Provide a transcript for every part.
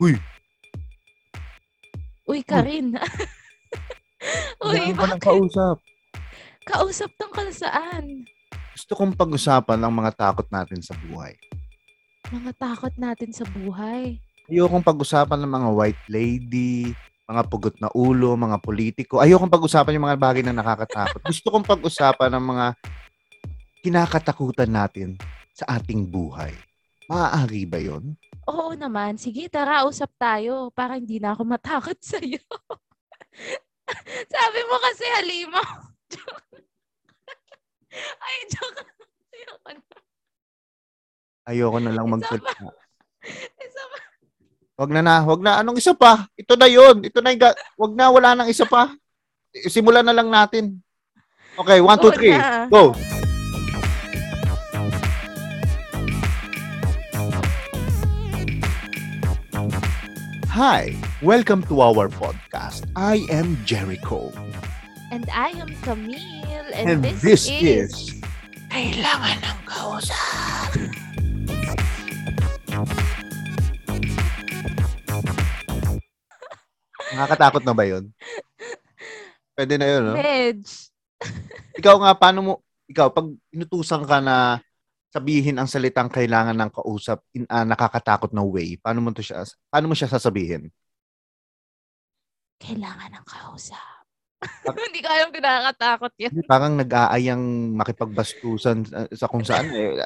Uy! Uy ka rin. Uy, ka ng bakit? kausap. Kausap tungkol saan? Gusto kong pag-usapan ang mga takot natin sa buhay. Mga takot natin sa buhay. Ayokong pag-usapan ng mga white lady, mga pugot na ulo, mga politiko. Ayokong pag-usapan yung mga bagay na nakakatakot. Gusto kong pag-usapan ng mga kinakatakutan natin sa ating buhay. Maaari ba yon? Oo naman. Sige, tara, usap tayo. Para hindi na ako matakot sa'yo. Sabi mo kasi halima. Ay, joke. Ayoko na. Ayoko na lang Isa magsalita. Isa pa. Wag na na, wag na. Anong isa pa? Ito na yon. Ito na yung ga- Wag na, wala nang isa pa. Simulan na lang natin. Okay, one, two, three. Go! Hi, welcome to our podcast. I am Jericho. And I am Camille. And And, this this, is... is... Kailangan ng kausap. Nakakatakot na ba yun? Pwede na yun, no? Medj. Ikaw nga, paano mo, ikaw, pag inutusan ka na sabihin ang salitang kailangan ng kausap in a nakakatakot na way, paano mo to siya, paano mo siya sasabihin? Kailangan ng kausap. Hindi ko alam yan. Hindi, Parang nag-aayang makipagbastusan sa, sa kung saan eh.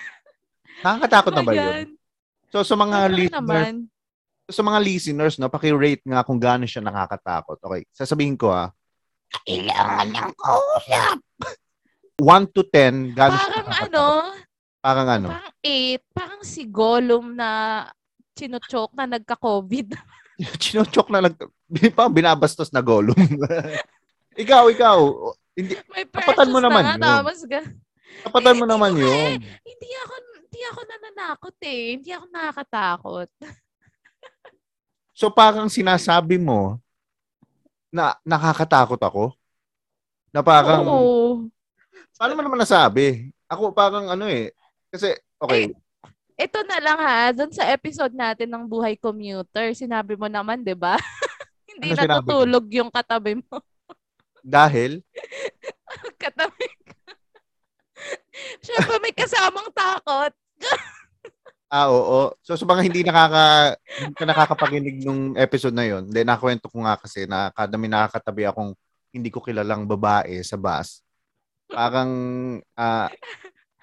Nakakatakot na ba yun? So sa mga Ano listeners, naman? sa mga listeners, no, paki-rate nga kung gaano siya nakakatakot. Okay, sasabihin ko ah. Kailangan ng kausap. 1 to 10, gaano siya Parang ano, Parang ano? parang 8, parang si Gollum na chinochok na nagka-COVID. Chinochok na lang. Pa, binabastos na golong. ikaw, ikaw. Hindi, May Tapatan mo naman na yun. tapos ga- tapatan mo Hindi naman ko yun. Hindi ako, hindi ako nananakot eh. Hindi ako nakakatakot. So parang sinasabi mo na nakakatakot ako? Na parang, Oo. Paano mo naman nasabi? Ako parang ano eh. Kasi, okay, Ito na lang ha, dun sa episode natin ng Buhay Commuter, sinabi mo naman, di ba? hindi Ano natutulog yung katabi mo. dahil, katabi ka. Siyempre may kasamang takot. ah oo. So sa mga hindi nakaka, hindi ka nakakapakinig nung episode na yon, then nakwento ko nga kasi na kada may nakakatabi akong hindi ko kilalang babae sa bus, parang ah,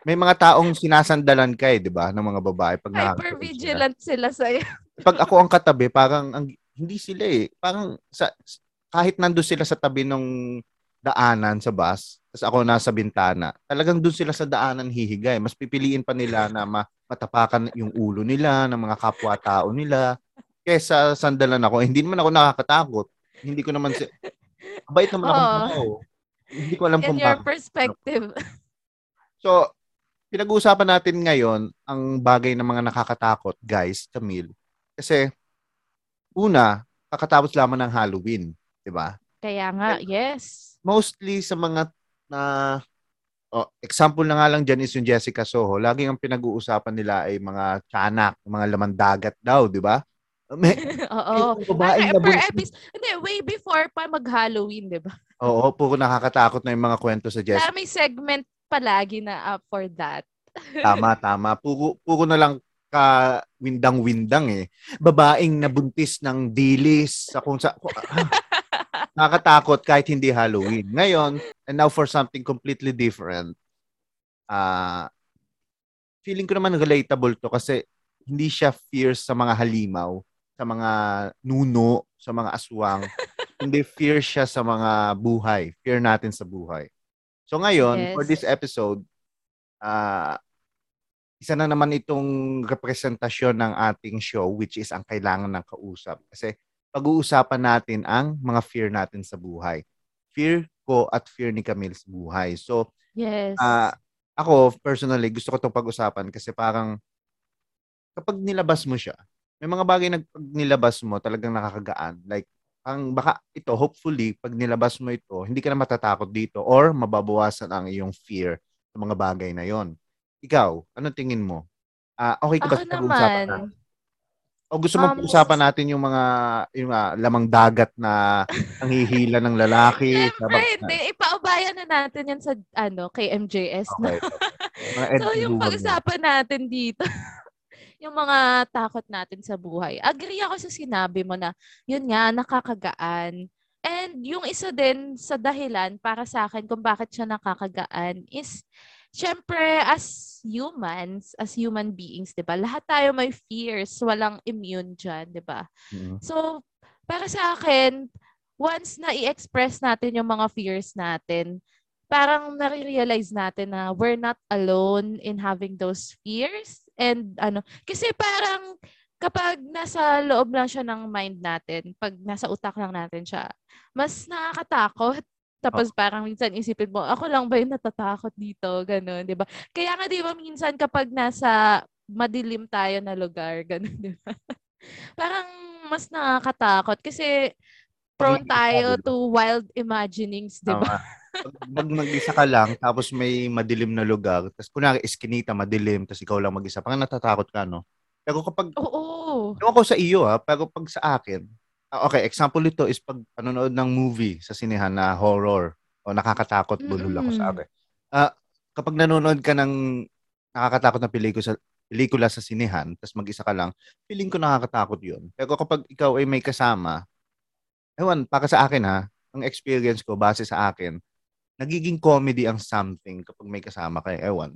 may mga taong sinasandalan ka eh, di ba, ng mga babae pag nakakatabi sila. Hyper-vigilant sila sa'yo. Pag ako ang katabi, parang ang, hindi sila eh. Parang sa, kahit nando sila sa tabi ng daanan sa bus, tapos ako nasa bintana, talagang doon sila sa daanan hihigay. Mas pipiliin pa nila na ma- matapakan yung ulo nila, ng mga kapwa-tao nila. Kesa sandalan ako, eh, hindi naman ako nakakatakot. Hindi ko naman si... Bait naman ako Oo. Hindi ko alam In kung your bakit. perspective. So, pinag-uusapan natin ngayon ang bagay ng mga nakakatakot, guys, Camille. Kasi, una, kakatapos lamang ng Halloween, di ba? Kaya nga, yes. Mostly sa mga na oh, example na nga lang dyan is yung Jessica Soho. Laging ang pinag-uusapan nila ay mga tiyanak, mga laman dagat daw, di ba? May, Oo. Parang per nabuntis- episode. Hindi, way before pa mag-Halloween, di ba? Oo, puro nakakatakot na yung mga kwento sa Jessica. Kaya may segment palagi na up for that. Tama, tama. Puro, puro na lang ka windang-windang eh. Babaeng nabuntis ng dilis sa kung sa ah, nakakatakot kahit hindi Halloween. Ngayon, and now for something completely different. Ah, feeling ko naman relatable to kasi hindi siya fierce sa mga halimaw, sa mga nuno, sa mga aswang. Hindi fear siya sa mga buhay. Fear natin sa buhay. So ngayon, Yes. for this episode, ah isa na naman itong representasyon ng ating show which is ang kailangan ng kausap. Kasi pag-uusapan natin ang mga fear natin sa buhay. Fear ko at fear ni Camille sa buhay. So, Yes. ah ako personally gusto ko itong pag-usapan kasi parang kapag nilabas mo siya, may mga bagay na pag nilabas mo talagang nakakagaan. Like, ang baka ito, hopefully, pag nilabas mo ito, hindi ka na matatakot dito or mababawasan ang iyong fear sa mga bagay na yon. Ikaw, ano tingin mo? Ah, okay ka ba sa pag-uusapan natin? O gusto mong Um, pag-usapan natin yung mga yung ah, lamang dagat na nanghihila ng lalaki. Siyempre, hindi. Ipaubayan na natin yan sa, ano, kay MJS. No? Okay. Mga So, yung pag-usapan natin dito, yung mga takot natin sa buhay. Agree ako sa sinabi mo na, yun nga, nakakagaan. And yung isa din sa dahilan para sa akin kung bakit siya nakakagaan is, syempre, as humans, as human beings, di ba? Lahat tayo may fears. Walang immune dyan, di ba? Mm. So, para sa akin, once na i-express natin yung mga fears natin, parang nare-realize natin na we're not alone in having those fears. And ano, kasi parang kapag nasa loob lang siya ng mind natin, pag nasa utak lang natin siya, mas nakakatakot. Tapos parang minsan isipin mo, ako lang ba yung natatakot dito? Ganon, di ba? Kaya nga di ba minsan kapag nasa madilim tayo na lugar, ganon, di ba? parang mas nakakatakot kasi prone tayo to wild imaginings, di ba? Pag mag-isa ka lang, tapos may madilim na lugar, tapos kunwari iskinita, madilim, tapos ikaw lang mag-isa, parang natatakot ka, no? Pero kapag, Oo. ewan ko sa iyo ha, pero pag sa akin, ah, okay, example ito is pag panonood ng movie sa sinehan na horror o nakakatakot, bulol ako sa akin. Ah, kapag nanonood ka ng nakakatakot na pelikula sa pelikula sa sinehan, tapos mag-isa ka lang, feeling ko nakakatakot yun. Pero kapag ikaw ay may kasama, ewan, para sa akin ha, ang experience ko base sa akin, nagiging comedy ang something kapag may kasama kay ewan.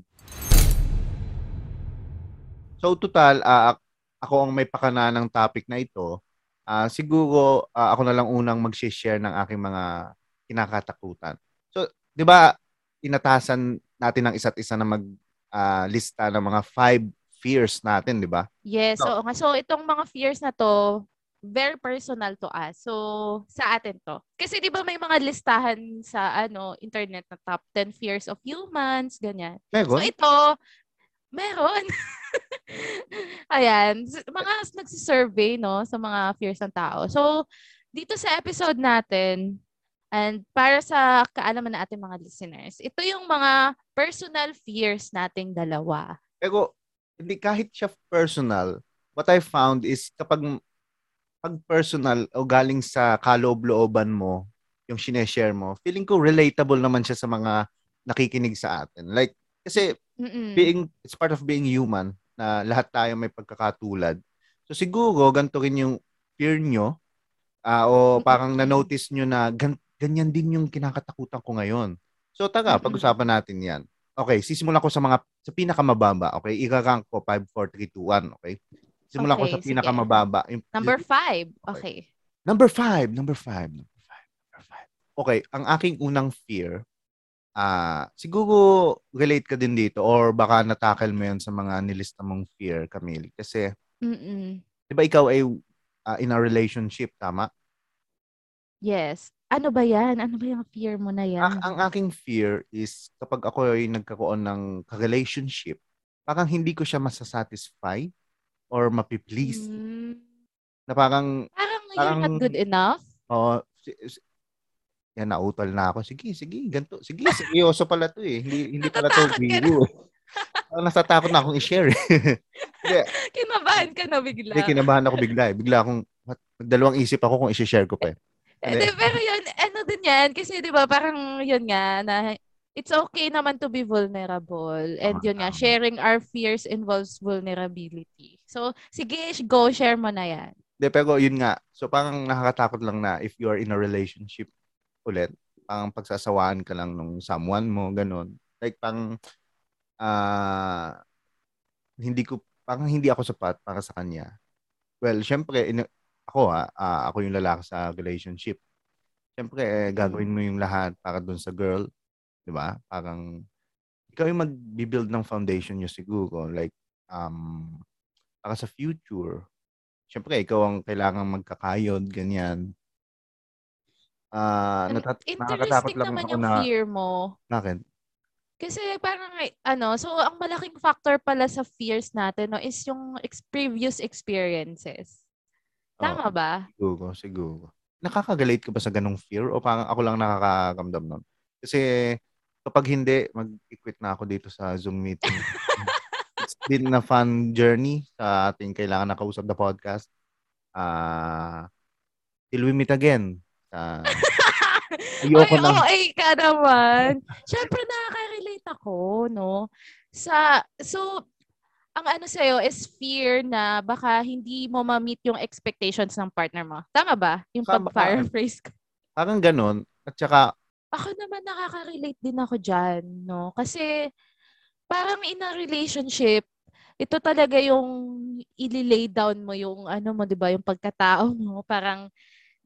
So total, ah, ako ang may pakana ng topic na ito. Ah, siguro ah, ako na lang unang mag-share ng aking mga kinakatakutan. So, 'di ba, inatasan natin ng isa't isa na mag ah, lista ng mga five fears natin, 'di ba? Yes, So- oo nga. So, itong mga fears na to, very personal to us. So, sa atin to. Kasi di ba may mga listahan sa ano internet na top 10 fears of humans, ganyan. So, Meron? ito, meron. Ayan. Mga nagsisurvey, no, sa mga fears ng tao. So, dito sa episode natin, and para sa kaalaman ng ating mga listeners, ito yung mga personal fears nating dalawa. Pero hindi kahit siya personal, what I found is kapag pag personal o galing sa kaloob-looban mo, yung sineshare mo, feeling ko relatable naman siya sa mga nakikinig sa atin. Like, kasi Mm-mm. being, it's part of being human na lahat tayo may pagkakatulad. So siguro, ganito rin yung fear nyo ah, o parang Mm-mm. na-notice nyo na gan- ganyan din yung kinakatakutan ko ngayon. So taga, Mm-mm. pag-usapan natin yan. Okay, sisimulan ko sa mga sa pinakamababa, okay? Ika-rank ko 5 4 3 2 1, okay? Simulan ko Okay, sa sige. pinakamababa. Yung, Number five. Okay. Number five. Number five. Number five. Number five. Okay, ang aking unang fear, ah siguro relate ka din dito or baka natakal mo yan sa mga nilista mong fear, Camille. Kasi, Mm-mm. di ba ikaw ay ah, in a relationship, tama? Yes. Ano ba yan? Ano ba yung fear mo na yan? Ang, ang aking fear is kapag ako ay nagkakaroon ng relationship, parang hindi ko siya masasatisfy or mapiplease. Mm, Na parang, parang you're parang- not good enough? oh, si, si- yan, nautol na ako. Sige, sige, ganito. Sige, seryoso pala to eh. Hindi, hindi pala to biro. Parang natatakot na akong i-share eh. Hindi, Kinabahan ka na bigla. hindi, kinabahan ako bigla eh. Bigla akong, what? Nagdalawang isip ako kung i-share ko pa eh. Eh, di, pero yun, ano din yan, kasi di ba parang yun nga, na it's okay naman to be vulnerable. And yun nga, sharing our fears involves vulnerability. So, sige, go, share mo na yan. Hindi, pero yun nga. So parang nakakatakot lang na if you are in a relationship ulit, parang pagsasawaan ka lang nung someone mo, ganun. Like pang ah hindi ko parang hindi ako sapat para sa kanya. Well, syempre in, ako ha, ah, ako yung lalaki sa relationship. Syempre eh, gagawin mo yung lahat para dun sa girl, 'di ba? Parang ikaw yung mag-build ng foundation niyo siguro like um para sa future. Syempre ikaw ang kailangang magkakayod ganyan. Ah, And natat- nakakatakot lang naman ako yung na fear mo. bakit? Kasi parang, ano, so ang malaking factor pala sa fears natin no, is yung ex- previous experiences. Tama Oo. ba? Siguro, siguro. Nakaka-relate ka ba sa ganong fear o parang ako lang nakakaramdam nun? Kasi kapag hindi, mag-quit na ako dito sa Zoom meeting. It's been a fun journey sa ating kailangan nakausap na podcast. Ah, till we meet again. Uh, ayoko Ay, na. Oh, ay ka naman. Siyempre, nakaka-relate ako, no? Sa, so, ang ano sa'yo is fear na baka hindi mo ma-meet yung expectations ng partner mo. Tama ba? Yung pag-paraphrase ko. Parang ganun. At saka... Ako naman nakaka-relate din ako dyan, no? Kasi parang in a relationship, ito talaga yung i-lay down mo yung ano mo, 'di ba, yung pagkatao mo, parang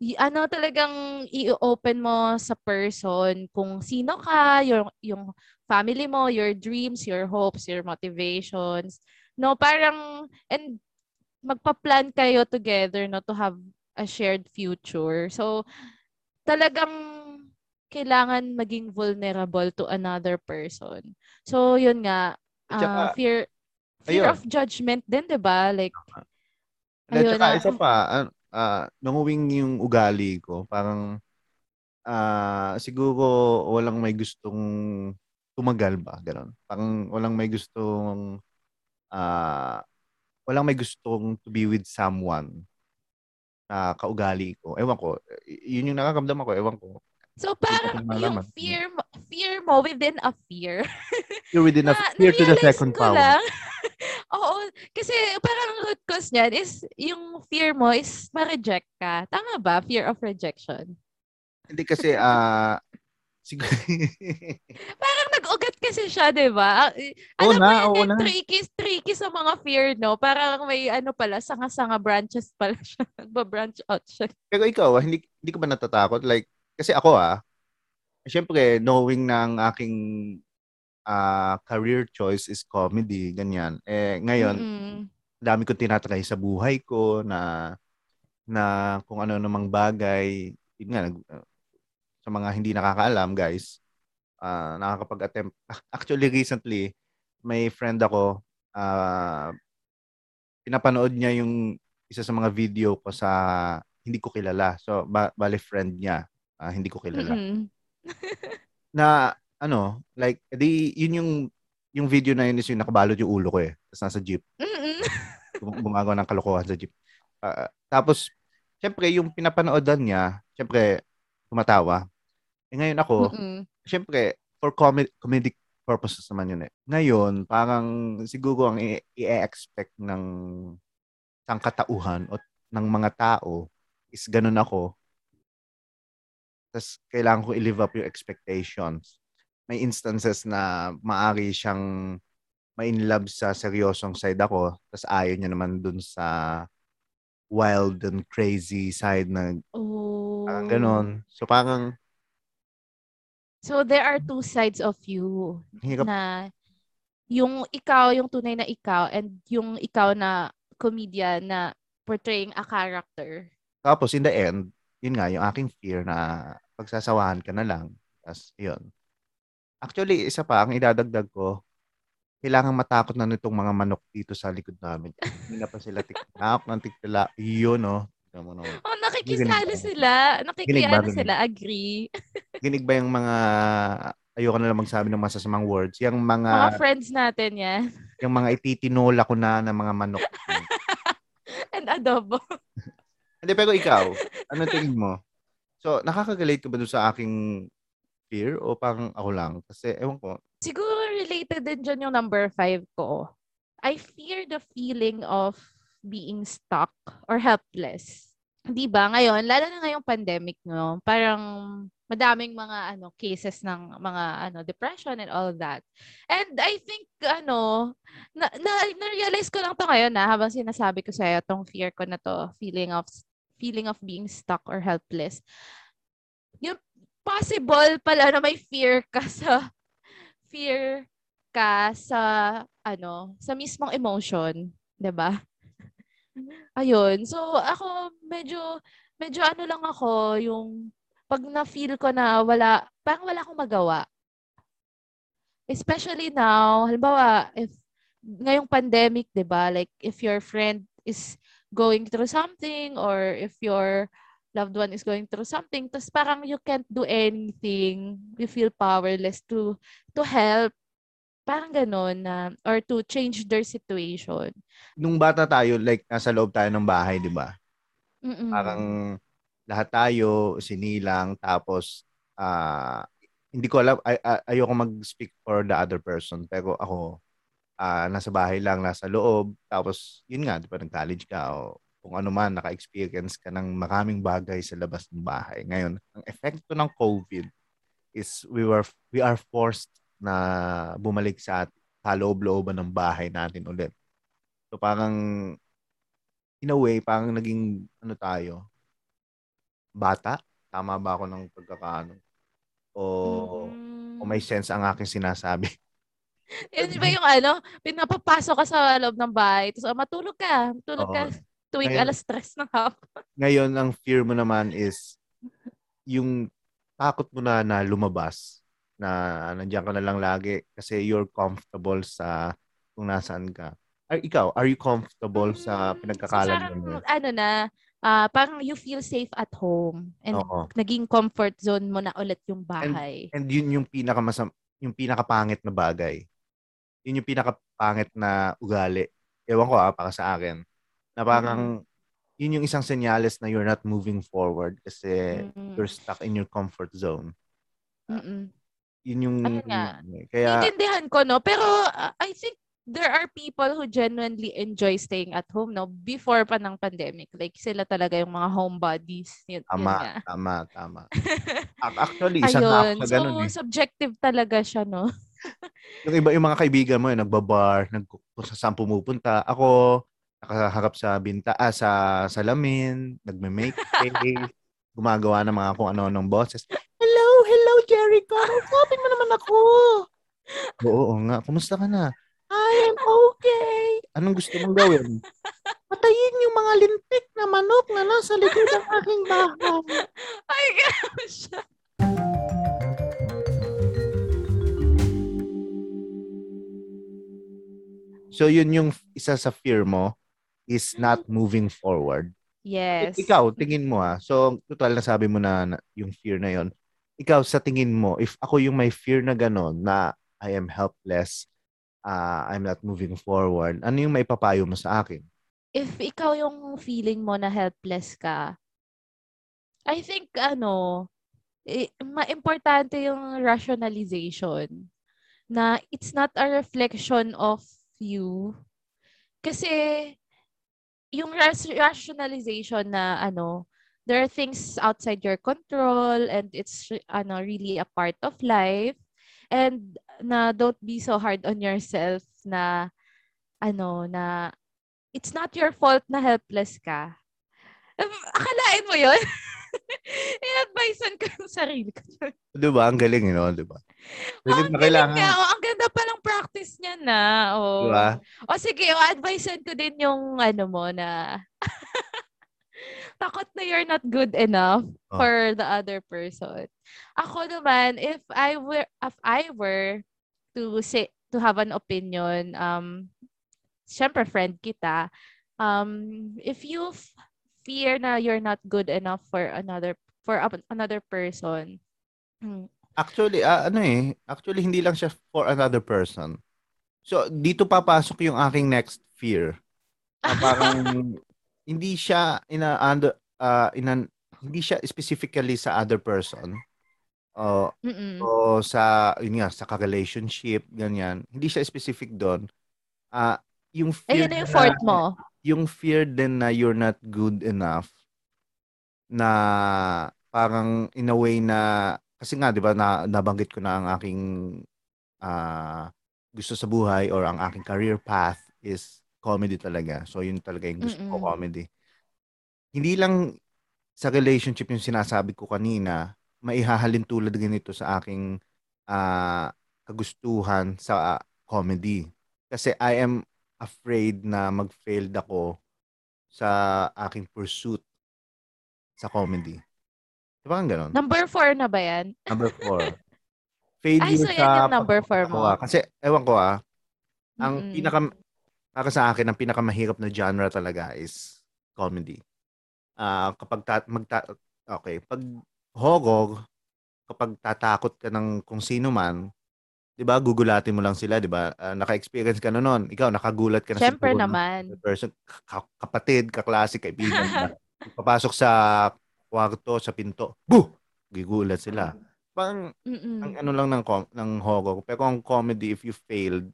y- ano talagang i-open mo sa person kung sino ka, yung yung family mo, your dreams, your hopes, your motivations. No, parang and magpa-plan kayo together no to have a shared future. So talagang kailangan maging vulnerable to another person. So yun nga, uh, fear fear ayun. of judgment din, 'di ba? Like At ayun, saka, isa pa, uh, uh, nanguwing yung ugali ko, parang uh, siguro walang may gustong tumagal ba, gano'n. Parang walang may gustong uh, walang may gustong to be with someone na kaugali ko. Ewan ko, yun yung nakakamdam ko, ewan ko. So parang yung fear fear mo within a fear. You're within a fear to the second power. Lang, oo, kasi parang root cause niyan is yung fear mo is ma-reject ka. Tama ba? Fear of rejection. Hindi kasi ah uh, Siguro. Parang nag-ugat kasi siya, di ba? Alam oo na, mo yan, oo na. tricky, tricky sa mga fear, no? Parang may ano pala, sanga-sanga branches pala siya. Nagba-branch out siya. Pero ikaw, hindi, hindi ka ba natatakot? Like, kasi ako ah, syempre, knowing ang aking uh, career choice is comedy, ganyan. Eh, ngayon, mm-hmm. dami ko tinatry sa buhay ko na na kung ano namang bagay, yun nga, sa mga hindi nakakaalam, guys, uh, nakakapag-attempt. Actually, recently, may friend ako, uh, pinapanood niya yung isa sa mga video ko sa hindi ko kilala. So, ba- bali friend niya. Uh, hindi ko kilala. Mm-hmm. na, ano, like, di, yun yung, yung video na yun is yung nakabalot yung ulo ko eh. Tapos nasa jeep. Mm-hmm. Gumagawa ng kalokohan sa jeep. Uh, tapos, syempre, yung pinapanoodan niya, syempre, tumatawa. Eh ngayon ako, Mm-mm. syempre, for com- comedic purposes naman yun eh. Ngayon, parang siguro ang i-expect ng sangkatauhan o ng mga tao is ganun ako. Tapos kailangan ko i-live up yung expectations. May instances na maari siyang ma-in love sa seryosong side ako, tapos ayaw niya naman dun sa wild and crazy side na oh. parang ganun. So parang So there are two sides of you Hirap. na yung ikaw, yung tunay na ikaw and yung ikaw na comedian na portraying a character. Tapos in the end, yun nga, yung aking fear na pagsasawahan ka na lang. Tapos yun. Actually, isa pa, ang idadagdag ko, kailangan matakot na nitong mga manok dito sa likod namin. Hindi na pa sila tiknak ng tiktala. Yun, no? Mo, no? Oh, nakikisali sila. Nakikiyano sila. Agree. Ginig ba yung mga ayoko na lang magsabi ng masasamang words. Yung mga mga friends natin yan. Yung mga ititinola ko na ng mga manok. And adobo. Hindi, pero ikaw, ano tingin mo? So, nakaka-relate ka ba doon sa aking fear o parang ako lang? Kasi, ewan ko. Siguro related din dyan yung number five ko. I fear the feeling of being stuck or helpless. 'Di ba? Ngayon, lalo na ngayong pandemic, no, parang madaming mga ano cases ng mga ano depression and all that. And I think ano na, na, na-realize ko lang to ngayon na habang sinasabi ko sa iyo tong fear ko na to, feeling of feeling of being stuck or helpless. Yung possible pala na may fear ka sa fear ka sa ano, sa mismong emotion, 'di ba? Ayun. So, ako medyo medyo ano lang ako, yung 'pag na-feel ko na wala parang wala akong magawa. Especially now, halimbawa, if ngayong pandemic, 'di ba? Like if your friend is going through something or if your loved one is going through something, tapos parang you can't do anything, you feel powerless to to help parang gano'n na or to change their situation. Nung bata tayo, like nasa loob tayo ng bahay, di ba? Parang lahat tayo sinilang tapos ah hindi ko alam ay, ay, ayoko mag-speak for the other person pero ako ah nasa bahay lang nasa loob. Tapos yun nga di ba nag-college ka o kung ano man naka-experience ka ng maraming bagay sa labas ng bahay. Ngayon ang epekto ng COVID is we were we are forced na bumalik sa kaloob-looban ng bahay natin ulit. So parang in a way parang naging ano tayo bata? Tama ba ako ng pagkakaano? O Mm. o may sense ang aking sinasabi. Yun ba yung ano, pinapapasok ka sa loob ng bahay, tapos oh, matulog ka, matulog ka Oo. tuwing Ngayon- alas stress ng hapon. Ngayon, ang fear mo naman is yung takot mo na na lumabas na nandiyan ka na lang lagi kasi you're comfortable sa kung nasaan ka. Are, ikaw, are you comfortable sa Mm, pinagkakalan so mo? ano na, ah, parang you feel safe at home and Oo. naging comfort zone mo na ulit yung bahay. And yun yung pinakamasam yung pinakapangit na bagay. Yun yung pinakapangit na ugali. Ewan ko ah, para sa akin. Na parang yun yung isang senyales na you're not moving forward kasi Mm. you're stuck in your comfort zone. Mm-mm. Yun yung Ano nga? kaya Naiintindihan ko, no? Pero ah, I think there are people who genuinely enjoy staying at home, no? Before pa ng pandemic. Like, sila talaga yung mga homebodies. Yun, yun tama, nga. tama, tama. Ac- Actually, isa na ako Ayun. sa So, ganun eh. subjective talaga siya, no? Yung iba, yung mga kaibigan mo, yung nagbabar, nag, kung sa saan pumupunta. Ako, nakaharap sa binta, ah, sa salamin, nagme-make gumagawa ng mga kung ano ng boses. Hello, hello, Jericho. Kausapin mo naman ako. Oo, oo nga. Kumusta ka na? I am okay. Anong gusto mong gawin? Patayin yung mga lintik na manok na nasa likod ng aking bahay. Ay, gosh. So yun yung isa sa fear mo is not moving forward. Yes. Ikaw, tingin mo ah. So, total na sabi mo na, na yung fear na yon. Ikaw, sa tingin mo, if ako yung may fear na gano'n, na I am helpless, uh, I'm not moving forward, ano yung may papayo mo sa akin? If ikaw yung feeling mo na helpless ka, I think, ano, eh, ma-importante yung rationalization na it's not a reflection of you. Kasi, yung ras- rationalization na, ano, there are things outside your control and it's, ano, really a part of life. And na don't be so hard on yourself na, ano, na it's not your fault na helpless ka. Akalain mo yun? I-advisean ko yung sarili ko. Di ba? Ang galing, no? Di ba? Oh, Hindi ang kailangan. nga. Oh, ang ganda palang practice niya na. Oh. Di ba? O sige, o advisean ko din yung ano mo na takot na you're not good enough Oh. for the other person. Ako naman, if I were if I were to say to have an opinion, um syempre friend kita, um if you f- fear na you're not good enough for another for a- another person, hmm, Actually, ah, ano eh, actually hindi lang siya for another person. So, dito papasok yung aking next fear. Na parang hindi siya in a under ah, in an- hindi siya specifically sa other person. O mm-mm. o sa yun nga sa ka-relationship ganyan. Hindi siya specific doon. Ah, yung fear Ayun na yung na- fourth mo. yung fear din na you're not good enough na parang in a way na kasi nga 'di ba na nabanggit ko na ang aking ah, gusto sa buhay or ang aking career path is comedy talaga. So yun talaga yung gusto ko Mm-mm. comedy. Hindi lang sa relationship yung sinasabi ko kanina, maihahalin tulad din ito sa aking ah, kagustuhan sa comedy. Kasi I am afraid na mag-failed ako sa aking pursuit sa comedy. Di ba ang ganon? Number four na ba yan? Number four. Failure Ay, so yan sa yung number four mo. Mm. Kasi, ewan ko ah, ang Mm-mm. pinaka, para sa akin, ang pinakamahirap na genre talaga is comedy. Ah, kapag ta- magta- okay, pag horror, kapag tatakot ka ng kung sino man, 'di ba, gugulatin mo lang sila, 'di ba? Ah, naka-experience ka na nun. Ikaw nakagulat ka na Siyempre ng naman. person, ka- kapatid, kaklase, kaibigan na papasok sa kwarto, sa pinto. Buh! Gigulat sila. Parang Mm-mm. ang ano lang ng com- ng horror. Pero ang comedy if you failed,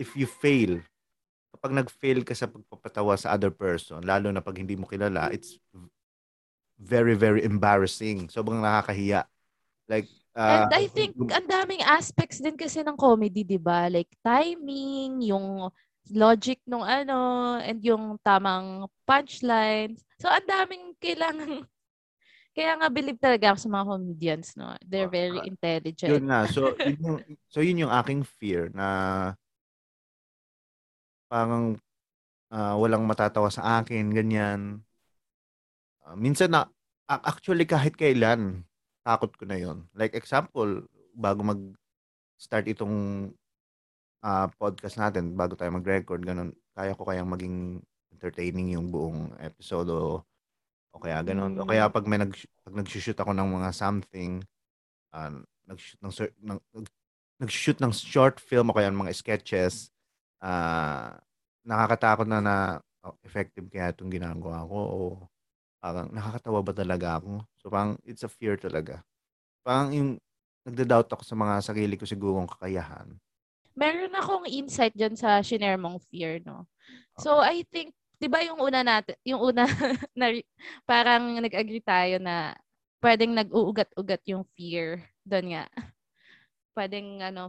if you fail, kapag nag-fail ka sa pagpapatawa sa other person, lalo na pag hindi mo kilala, it's very very embarrassing. Sobrang nakakahiya. Like uh, And I think ang daming aspects din kasi ng comedy, 'di ba? Like timing, yung logic nung ano, and yung tamang punchlines. So ang daming kailangan kaya nga believe talaga ako sa mga comedians, no? They're Ah, very ah, intelligent. yun nga. So yun yung, so yun yung aking fear na parang ah, walang matatawa sa akin, ganyan. Ah, minsan na actually kahit kailan takot ko na yon. Like example, bago mag-start itong ah, podcast natin, bago tayo mag-record, ganun, kaya ko kayang maging entertaining yung buong episode o, o kaya ganun. O Mm. kaya pag may nag, pag nag-shoot ako ng mga something, ah, nag-shoot ng, ng nag- nag-shoot ng short film o kaya ng mga sketches, ah, nakakatakot na na oh, effective kaya itong ginagawa ko o parang nakakatawa ba talaga ako? So parang it's a fear talaga. Parang yung nagda-doubt ako sa mga sarili ko sigurong kakayahan. Meron akong insight dyan sa shinare mong fear, no? So, I think, di ba yung una natin, yung una, na, parang nag-agree tayo na pwedeng nag-uugat-ugat yung fear. Doon nga. Pwedeng, ano,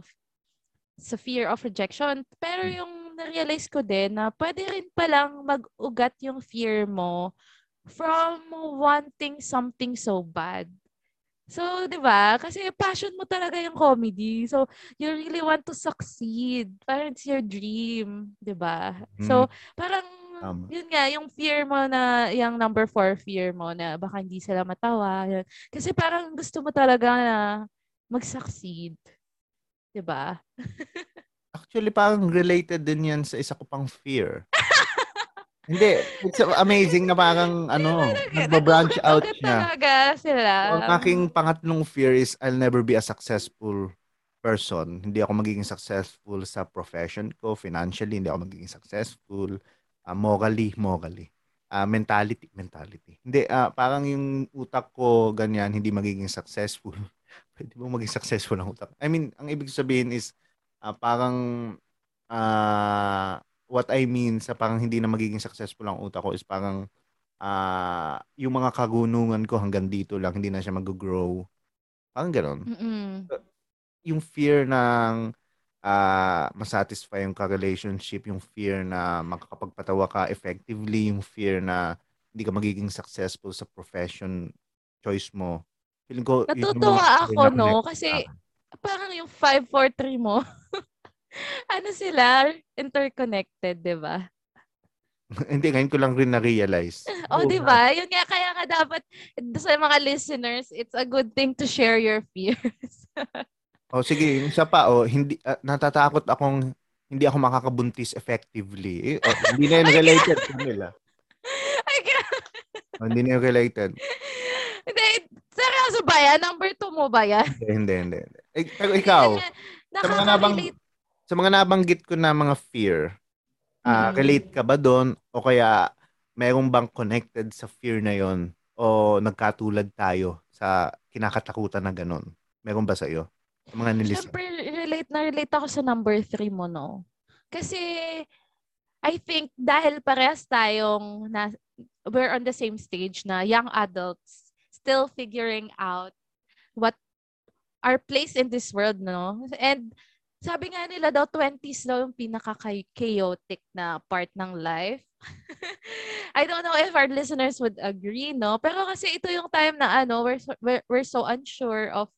sa fear of rejection. Pero Hmm. yung na-realize ko din na pwede rin palang mag-ugat yung fear mo from wanting something so bad. So, 'di ba? Kasi passion mo talaga yung comedy. So, you really want to succeed. Parang it's your dream, 'di ba? So, parang Tama. yun nga, yung fear mo na, yung number four fear mo na baka hindi sila matawa. Yun. Kasi parang gusto mo talaga na mag-succeed. ba? Actually, parang related din yan sa isa ko pang fear. Hindi, it's amazing na parang ano, nagbabranch out siya. talaga sila. So, ang aking pangatlong fear is I'll never be a successful person. Hindi ako magiging successful sa profession ko, financially, hindi ako magiging successful, ah, morally, morally. Ah, mentality, mentality. Hindi, ah, parang yung utak ko ganyan, hindi magiging successful. Pwede mo maging successful ang utak. I mean, ang ibig sabihin is ah, parang ah, what I mean sa parang hindi na magiging successful ang utak ko is parang ah, yung mga kagunungan ko hanggang dito lang, hindi na siya mag-grow. Parang ganon. Mm-mm. Yung fear ng ah, masatisfy yung ka-relationship, yung fear na makakapagpatawa ka effectively, yung fear na hindi ka magiging successful sa profession choice mo. Feeling ko, Natutuwa ako, no? Kasi akin. parang yung 5, 4, 3 mo, ano sila? Interconnected, di ba? hindi, ngayon ko lang rin na-realize. O, Oo di ba? Yun nga, kaya nga dapat sa mga listeners, it's a good thing to share your fears. O sige, isa pa, oh, hindi, ah, natatakot akong hindi ako makakabuntis effectively. Eh, oh, hindi na yun related sa nila. Oh, hindi na yun related. Hindi, seryoso ba yan? Number 2 mo ba yan? Hindi, hindi, hindi. hindi. Eh, pero ikaw, sa mga nabang sa mga nabanggit ko na mga fear, ah, Mm. relate ka ba doon o kaya mayroong bang connected sa fear na yon o nagkatulad tayo sa kinakatakutan na ganun? Meron ba sa iyo? Mga nilista? Siyempre, relate na relate ako sa number 3 mo, no? Kasi, I think, dahil parehas tayong, na, we're on the same stage na young adults still figuring out what our place in this world, no? And sabi nga nila daw, 20s daw yung pinaka-chaotic na part ng life. I don't know if our listeners would agree, no? Pero kasi ito yung time na ano, we're so, we're, we're so unsure of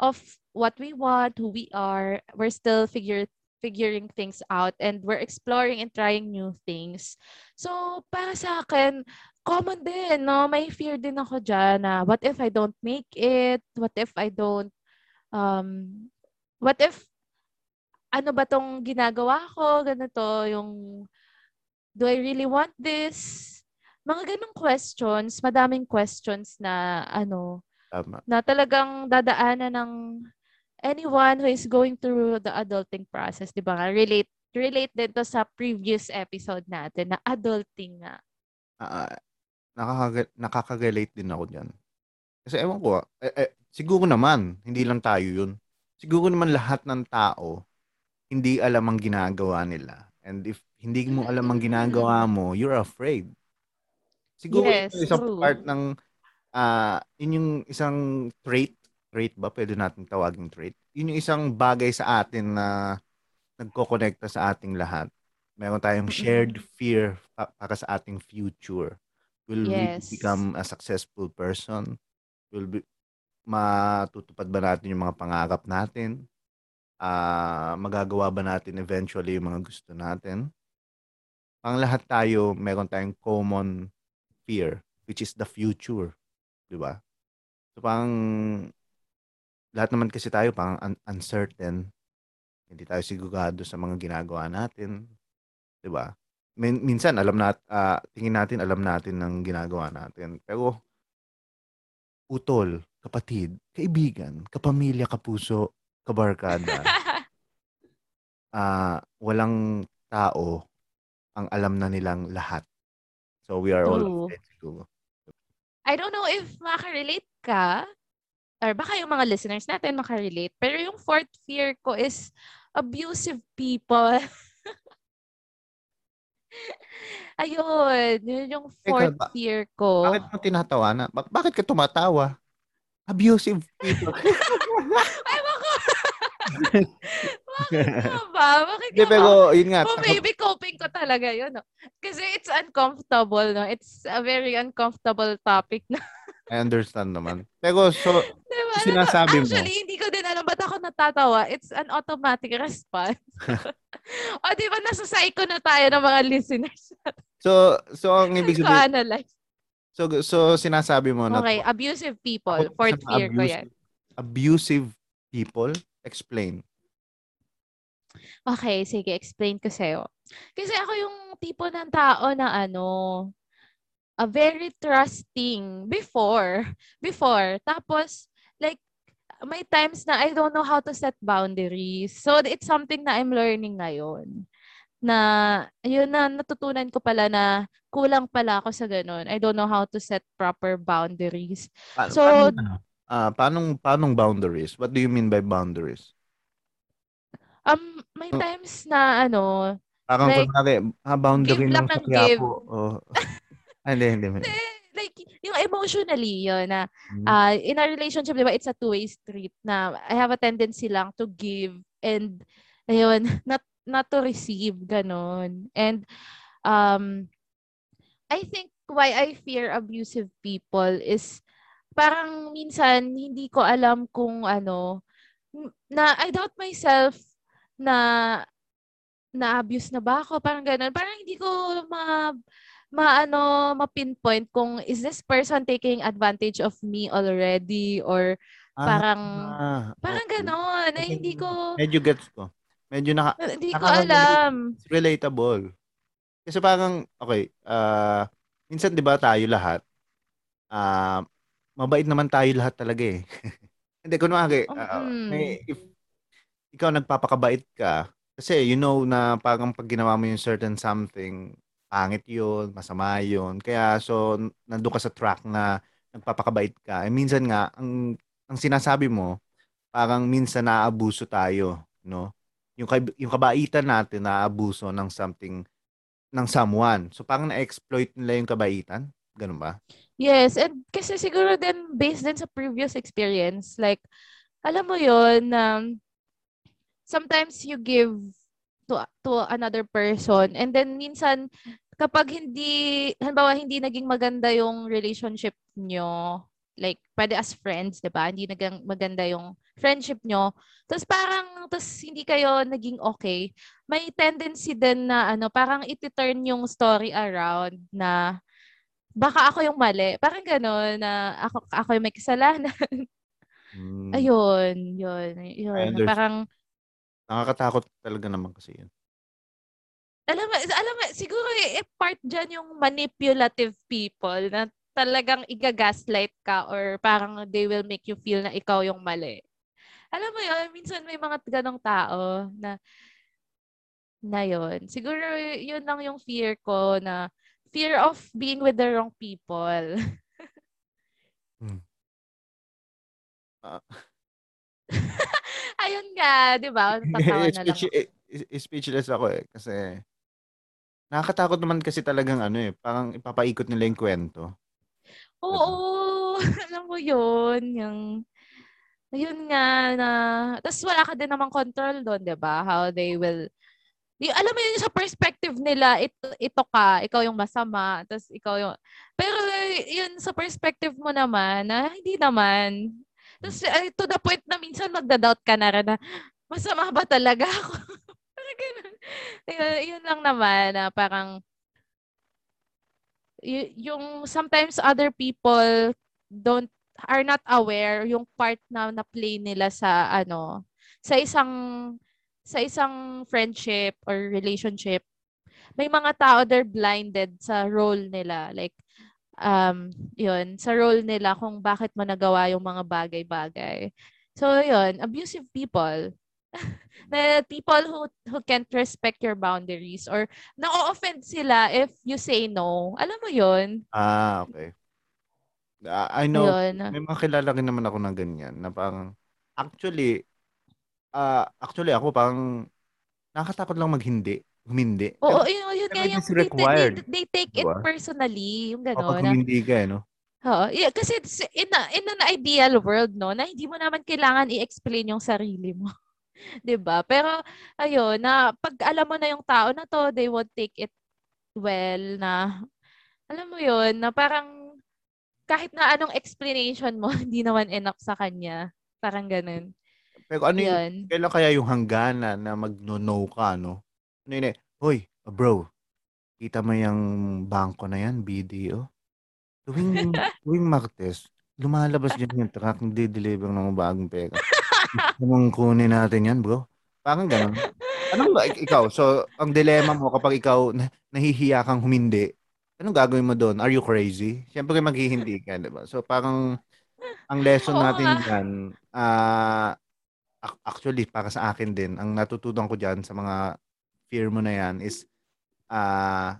of what we want, who we are. We're still figure figuring things out and we're exploring and trying new things. So, para sa akin, common din, no? May fear din ako dyan na what if I don't make it? What if I don't, um, what if, ano ba tong ginagawa ko? Ganito, yung, do I really want this? Mga ganong questions, madaming questions na, ano, Tama. na talagang dadaanan ng anyone who is going through the adulting process, di ba relate, relate din to sa previous episode natin na adulting nga. Ah, nakakaga- nakaka-relate din ako diyan. Kasi ewan ko, ah, eh, eh, siguro naman, hindi lang tayo yun. Siguro naman lahat ng tao, hindi alam ang ginagawa nila. And if hindi mo alam ang ginagawa mo, you're afraid. Siguro Yes, ito isang true. part ng, ah, yun yung isang trait, trait ba? Pwede natin tawagin trait. Yun yung isang bagay sa atin na nagkokonekta sa ating lahat. Meron tayong shared fear pa- para sa ating future. Will Yes. we become a successful person? Will be, matutupad ba natin yung mga pangarap natin? Ah, magagawa ba natin eventually yung mga gusto natin? Pang lahat tayo, meron tayong common fear, which is the future. Di ba? So, pang lahat naman kasi tayo pang un- uncertain. Hindi tayo sigurado sa mga ginagawa natin. Di ba? Min- minsan, alam nat, ah, tingin natin, alam natin ng ginagawa natin. Pero, utol, kapatid, kaibigan, kapamilya, kapuso, kabarkada, ah, walang tao ang alam na nilang lahat. So, we are all siguro. I don't know if makarelate ka or baka yung mga listeners natin makarelate. Pero yung fourth fear ko is abusive people. Ayun, yun yung fourth ba- fear ko. Bakit mo tinatawa na? Bak- bakit ka tumatawa? Abusive people. Ay, baka. Bakit ba? Bakit ba? pero yun nga. Oh, maybe coping ko talaga yun. No? Kasi it's uncomfortable. No? It's a very uncomfortable topic na. I understand naman. Pero so, Diba? So, sinasabi mo. Actually, hindi ko din alam ba't ako natatawa. It's an automatic response. o, di ba nasa psycho na tayo ng mga listeners? so, so ang ibig sabihin, analyze. so, so sinasabi mo na Okay, abusive people. Fourth fear ko yan. Abusive people? Explain. Okay, sige, explain ko sa'yo. Kasi ako yung tipo ng tao na ano, a very trusting before. Before. Tapos, like, may times na I don't know how to set boundaries. So, it's something na I'm learning ngayon. Na, yun na, natutunan ko pala na kulang pala ako sa ganun. I don't know how to set proper boundaries. Pa- So- paano, ano? Ah, paanong, paanong boundaries? What do you mean by boundaries? Um, may Oh. times na, ano, Parang Like, kunwari, ah, boundary ng ng sakya give. po. Oh. Hindi, hindi. hindi. Like, yung emotionally, yun, na, uh, in a relationship, di ba, it's a two-way street na I have a tendency lang to give and, ayun, not, not to receive, ganun. And, um, I think why I fear abusive people is parang minsan hindi ko alam kung ano, na I doubt myself na na-abuse na ba ako? Parang ganun. Parang hindi ko ma, maano, ma-pinpoint kung is this person taking advantage of me already or parang, Ah, parang okay. ganun. Na Okay. hindi ko, Medyo gets ko. Medyo naka, hindi ko alam. it's relatable. Kasi parang, okay, ah, minsan 'di ba tayo lahat, ah, mabait naman tayo lahat talaga eh. Hindi, kunwari, ah, Mm. may, if ikaw nagpapakabait ka, kasi you know na parang pag ginawa mo yung certain something, pangit yun, masama yun. Kaya so, nandun ka sa track na nagpapakabait ka. Eh, minsan nga, ang, ang sinasabi mo, parang minsan naaabuso tayo, no? Yung, yung kabaitan natin naaabuso ng something, ng someone. So parang na-exploit nila yung kabaitan. Ganun ba? Yes, and kasi siguro din based din sa previous experience, like, alam mo yun, um, sometimes you give to to another person and then minsan kapag hindi halimbawa hindi naging maganda yung relationship nyo like pwede as friends 'di ba? Hindi naging maganda yung friendship nyo. Tapos parang tapos hindi kayo naging okay. May tendency din na ano parang iti-turn yung story around na baka ako yung mali. Parang gano'n na ako ako yung may kasalanan. Hmm. ayun yun yun. Parang Nakakatakot talaga naman kasi yun. alam mo, alam mo, siguro eh, part dyan yung manipulative people na talagang iga-gaslight ka or parang they will make you feel na ikaw yung mali. Alam mo yun, minsan may mga ganong tao na na yun. Siguro yun lang yung fear ko na fear of being with the wrong people. Ah. Ayun nga, di ba? Natatawa na lang. Speech, eh, eh, speechless ako eh. Kasi, nakakatakot naman kasi talagang ano eh, parang ipapaikot nila yung kwento. Oo, alam mo yun. Yung, yun nga na, tapos wala ka din namang control doon, di ba? How they will, di, alam mo yun sa perspective nila, ito, ito ka, ikaw yung masama, tapos ikaw yung, pero yun sa perspective mo naman, na hindi naman. Tapos ay, to the point na minsan magda-doubt ka na rin na, masama ba talaga ako? parang ganun. Yun, yun lang naman na parang, y- yung sometimes other people don't are not aware yung part na na-play nila sa ano sa isang sa isang friendship or relationship may mga tao they're blinded sa role nila like um yun sa role nila kung bakit mo nagawa yung mga bagay-bagay so yun abusive people na people who who can't respect your boundaries or na-offend sila if you say no. Alam mo 'yun? Ah, okay. Ah, I know, Yun. may mga kilala rin naman ako na ganyan, na parang, actually, ah actually ako parang, nakakatakot lang maghindi, humindi. Oo, yun, it yung is they, they, required. they take it personally, yung Kapag gano'n. Na, humindi ka eh, no? oo, yeah, kasi it's in, a, in an ideal world, no, na hindi mo naman kailangan i-explain yung sarili mo. 'Di ba? Pero, ayun, na pag alam mo na yung tao na to, they would take it well na, alam mo yun, na parang, kahit na anong explanation mo, hindi naman enough sa kanya. Parang ganun. Pero ano Yun. kailan kaya yung hangganan na mag-no ka, no? Ano yun eh, Hoy, bro, kita mo yung bangko na yan, BDO? Tuwing, tuwing Martes, lumalabas dyan yung truck, nagde-deliver ng bagong pera. Mong kunin natin yan, bro? Parang ganun. Anong ba, ik- ikaw, so, ang dilema mo kapag ikaw na, nahihiya kang humindi, anong gagawin mo doon? Are you crazy? Siyempre maghihindi ka, di ba? So, parang, ang lesson natin nga. dyan, ac- actually, para sa akin din, ang natutunan ko dyan sa mga fear mo na yan is, ah,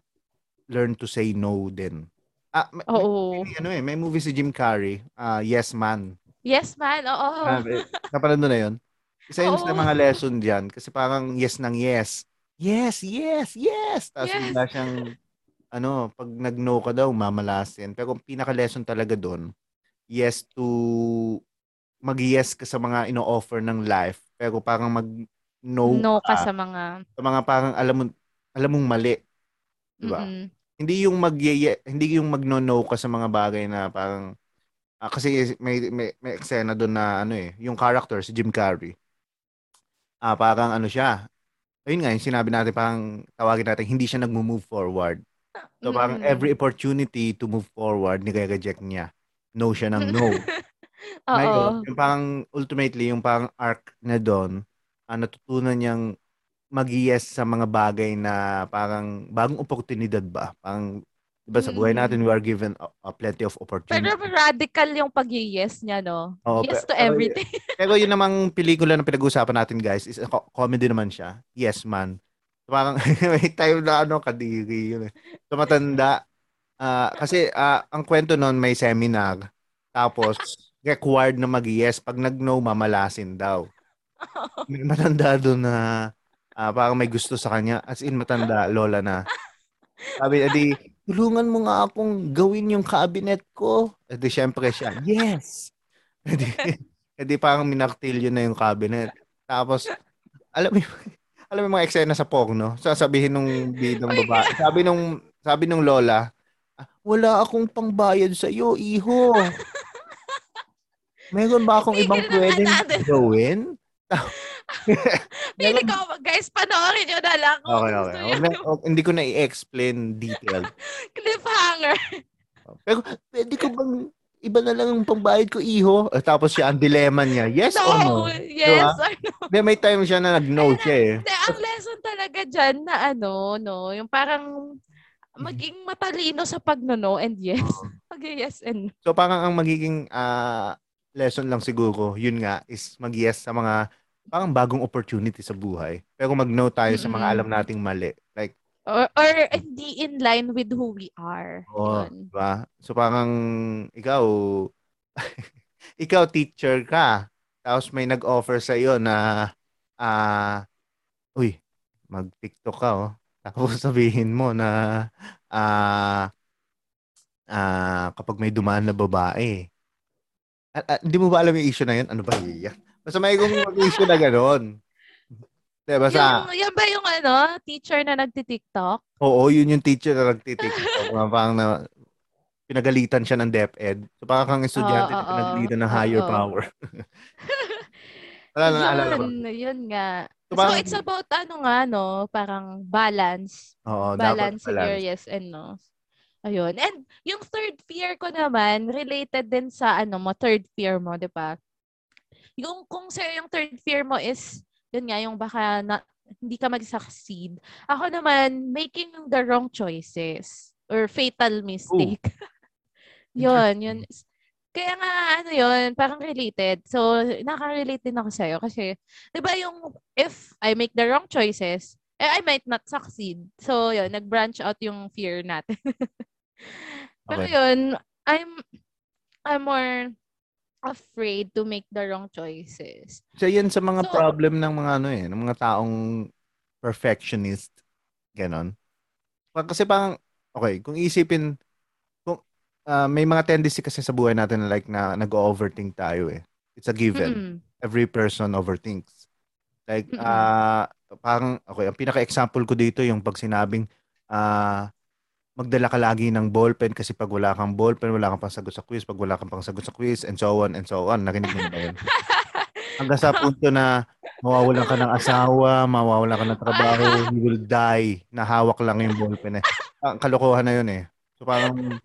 learn to say no din. Ah, may, Oo. may ano eh, may movie si Jim Carrey, ah, Yes Man. Yes, man. Oo. Eh, napanood na yun? Isa yun sa Oo. mga lesson diyan kasi parang yes ng yes. Yes, yes, yes. Tapos Yes. bigla siyang ano, pag nag-no ka daw, mamalasin. Pero ang pinaka-lesson talaga doon, yes to mag-yes ka sa mga ino-offer ng life. Pero parang mag-no No ka ka sa mga, sa mga parang alam mo alam mong mali, di ba? mm Hindi yung mag hindi yung magno-no ka sa mga bagay na parang ah, kasi may, may may eksena doon na ano eh, yung character si Jim Carrey. Ah, parang ano siya. Ayun nga, yung sinabi natin parang tawagin natin hindi siya nagmo-move forward. So parang Mm-mm. every opportunity to move forward, nire-reject niya. No siya ng no. Oo. yung parang ultimately, yung parang arc na doon, ah, natutunan niyang mag-yes sa mga bagay na parang bagong oportunidad ba? Parang, di ba sa buhay Mm. natin, we are given a, a plenty of Pero opportunities. radical yung pag-yes niya, no? Oo, yes pe- to pero- everything. Pero yun namang pelikula na pinag-uusapan natin, guys, is a co- comedy naman siya. Yes, man. Parang may time na ano, kadiri yun eh. So matanda. Ah, kasi ah, ang kwento noon may seminar. Tapos, required na mag-yes. Pag nag-no, mamalasin daw. May matanda doon na ah, parang may gusto sa kanya. As in, matanda, lola na. Sabi, edi, tulungan mo nga akong gawin yung cabinet ko. Edi, syempre siya, yes! Edi, edi parang minartilyo na yung cabinet. Tapos, alam mo, alam mo mga eksena sa porno? Sasabihin nung bidang babae. Sabi nung, sabi nung lola, "Ah, wala akong pangbayad sa iyo, iho. Meron ba akong ibang pwedeng gawin? Pili ko, guys, panoorin nyo na lang Okay, okay. Wag na- wag- hindi ko na i-explain detailed. Cliffhanger. Pero pwede ko bang iba na lang ang pambayad ko, iho? Eh, tapos siya, ang dilema niya, yes or no? No, yes or no. Hindi, may time siya na nag-no siya eh. Hindi, ang lesson talaga dyan na ano, no, yung parang maging matalino sa pag-no and yes. Pag yes and So parang ang magiging ah, lesson lang siguro, yun nga, is mag-yes sa mga parang bagong opportunity sa buhay. Pero mag-no tayo sa mga alam nating mali. Like, Or, or hindi in line with who we are. oh, Yun. diba? So parang ikaw, ikaw teacher ka, tapos may nag-offer sa iyo na, ah, uy, mag-TikTok ka, oh. Tapos sabihin mo na, ah, ah, kapag may dumaan na babae, ah, ah, hindi mo ba alam yung issue na yun? Ano ba yan? Basta may kung issue na gano'n. Diba sa, Yung, yan ba yung ano, teacher na nagti-TikTok? oo, yun yung teacher na nagtitiktok. Mga parang na, pinagalitan siya ng DepEd. So parang kang estudyante Oo, na oo, pinagalitan ng higher oo. power. Wala na naalala ko. Yun, nga. So, So, parang- it's about ano nga, no? Parang balance. Oo, balance dapat your yes and no. Ayun. And yung third fear ko naman, related din sa ano mo, third fear mo, di ba? Yung kung sa yung third fear mo is, yun nga, yung baka na, hindi ka mag-succeed. Ako naman, making the wrong choices or fatal mistake. yun, yun. Kaya nga, ano yun, parang related. So, nakaka-relate din ako sa'yo kasi, di ba yung if I make the wrong choices, eh, I might not succeed. So, yun, nag-branch out yung fear natin. Pero Okay. yun, I'm, I'm more afraid to make the wrong choices. So yan sa mga So- problem ng mga ano eh, ng mga taong perfectionist. Ganon. Kasi parang, okay, kung isipin, kung ah, may mga tendency kasi sa buhay natin na like na nag-overthink tayo eh. It's a given. Mm-mm. Every person overthinks. Like, Mm-mm. ah, parang, okay, ang pinaka-example ko dito yung pag sinabing, ah, magdala ka lagi ng ballpen kasi pag wala kang ballpen, wala kang pangsagot sa quiz, pag wala kang pangsagot sa quiz, and so on, and so on. Nakinig mo na ba yun? Hanggang sa punto na mawawalan ka ng asawa, mawawalan ka ng trabaho, you will die, na hawak lang yung ballpen. Eh. Ang kalokohan na yun eh. So parang,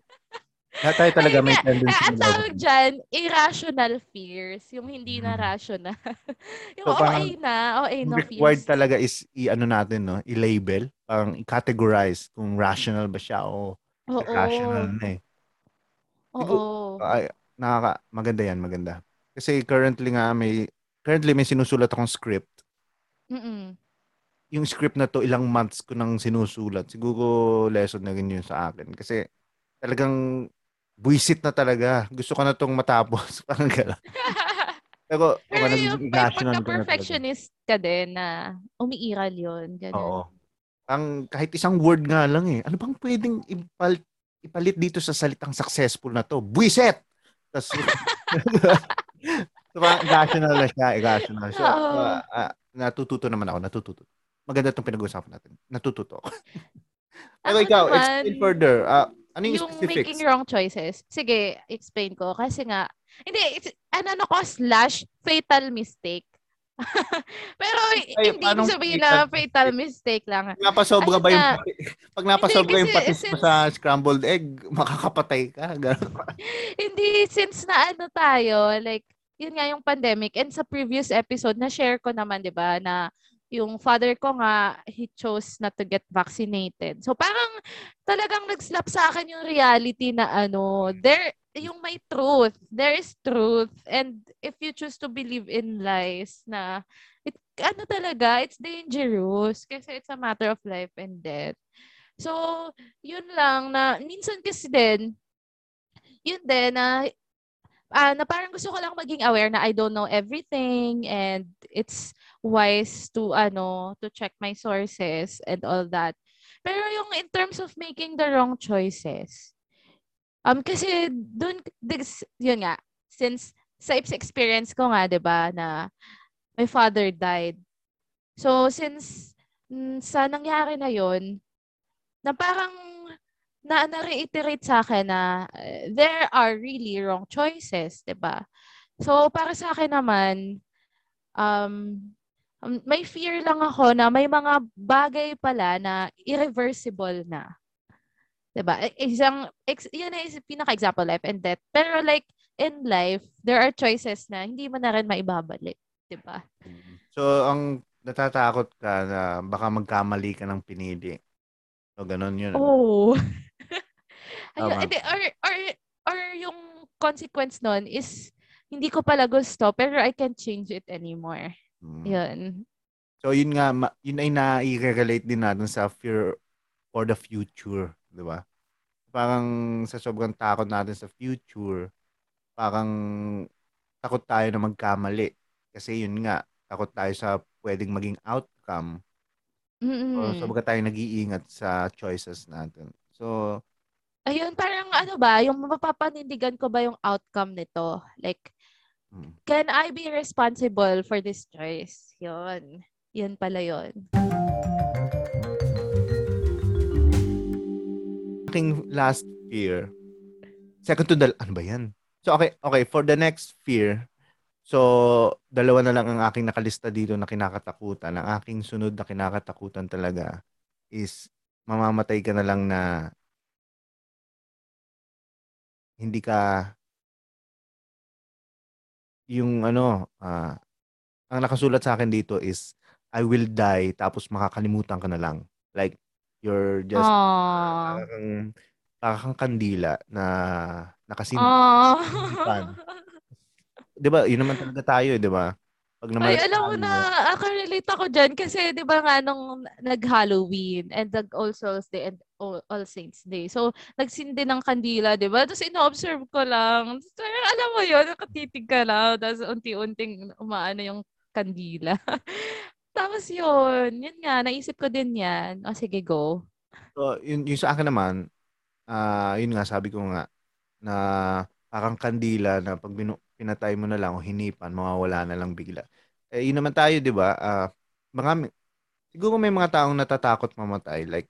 lahat tayo talaga may Ay, tendency eh, ang na tawag dyan, irrational fears. Yung hindi na Mm. rational. yung So, OA na, Yung na required fears. talaga is i-ano natin, no? I-label, parang i-categorize kung rational ba siya o Oo. irrational na eh. Oo. Ay, nakaka, maganda yan, maganda. Kasi currently nga may, currently may sinusulat akong script. Mm-mm. Yung script na to, ilang months ko nang sinusulat. Siguro lesson na rin yun sa akin. Kasi talagang buisit na talaga. Gusto ko na tong matapos. Parang gano'n. Pero, Pero yung nagiging pag irrational ko na talaga. perfectionist ka din na umiiral yun. Ganun. Oo. Ang kahit isang word nga lang eh. Ano bang pwedeng ipal, ipalit dito sa salitang successful na to? Buiset! Tapos, so, parang irrational na siya, irrational. So, Oo. uh, uh, natututo naman ako, natututo. Maganda itong pinag-uusapan natin. Natututo ako. Pero Ako ikaw, naman, explain further. Uh, ano yung, yung specifics? making wrong choices. Sige, explain ko. Kasi nga, hindi, it's, ano ano ko, slash fatal mistake. Pero Ay, hindi ibig sabihin na fatal mistake lang. Pag napasobra Ayun ba yung pati- pag napasobra Hindi, yung patis since- sa scrambled egg, makakapatay ka. Hindi, since na ano tayo, like, yun nga yung pandemic. And sa previous episode, na-share ko naman, di ba, na yung father ko nga, he chose not to get vaccinated. So parang talagang nag-slap sa akin yung reality na ano, there, yung may truth. There is truth. And if you choose to believe in lies na, it, ano talaga, it's dangerous kasi it's a matter of life and death. So, yun lang na, minsan kasi din, yun din na ah na parang gusto ko lang maging aware na I don't know everything and it's wise to ano to check my sources and all that. Pero yung in terms of making the wrong choices, um kasi doon yun nga since sa ex- experience ko nga 'di ba na my father died. So since mm, sa nangyari na yun, na parang na na-reiterate sa akin na uh, there are really wrong choices, 'di ba? So para sa akin naman um um, may fear lang ako na may mga bagay pala na irreversible na. 'Di ba? Isang ex, yun is pinaka-example life and death. Pero like in life, there are choices na hindi mo na rin maibabalik, 'di ba? So, ang natatakot ka na baka magkamali ka ng pinili. So, ganun yun. ano? Oh. Ayun, Tama. edi, or, or, or yung consequence nun is hindi ko pala gusto, pero I can't change it anymore. Mm. Yun. So yun nga, yun ay na-relate din natin sa fear for the future, di ba? Parang sa sobrang takot natin sa future, parang takot tayo na magkamali. Kasi yun nga, takot tayo sa pwedeng maging outcome. So, sobrang tayo nag-iingat sa choices natin. So, Ayun, parang ano ba, yung mapapanindigan ko ba yung outcome nito? Like, mm. can I be responsible for this choice? Yun. Yun pala yun. aking last fear, second to the, ano ba yan? So, okay, okay, for the next fear, so, dalawa na lang ang aking nakalista dito na kinakatakutan. Ang aking sunod na kinakatakutan talaga is mamamatay ka na lang na hindi ka yung ano, ah, ang nakasulat sa akin dito is I will die tapos makakalimutan ka na lang. Like you're just Aww. parang parang kandila na nakasim Aww. Sindipan. 'Di ba? Yun naman talaga tayo, 'di ba? Pag Ay, namatay alam mo na, ako relate ako dyan kasi di ba nga nung nag-Halloween and nag All Souls Day and All, All Saints Day. So, nagsindi ng kandila, di ba? Tapos ino-observe ko lang. Parang alam mo yun, nakatitig ka lang. Tapos unti-unting umaano yung kandila. Tapos yun, yun nga, naisip ko din yan. O sige, go. So, yun, yun sa akin naman, ah yun nga, sabi ko nga, na parang kandila na pag binu- pinatay mo na lang o hinipan, mawawala na lang bigla. Eh, yun naman tayo, di ba? Ah marami, siguro may mga taong natatakot mamatay. Like,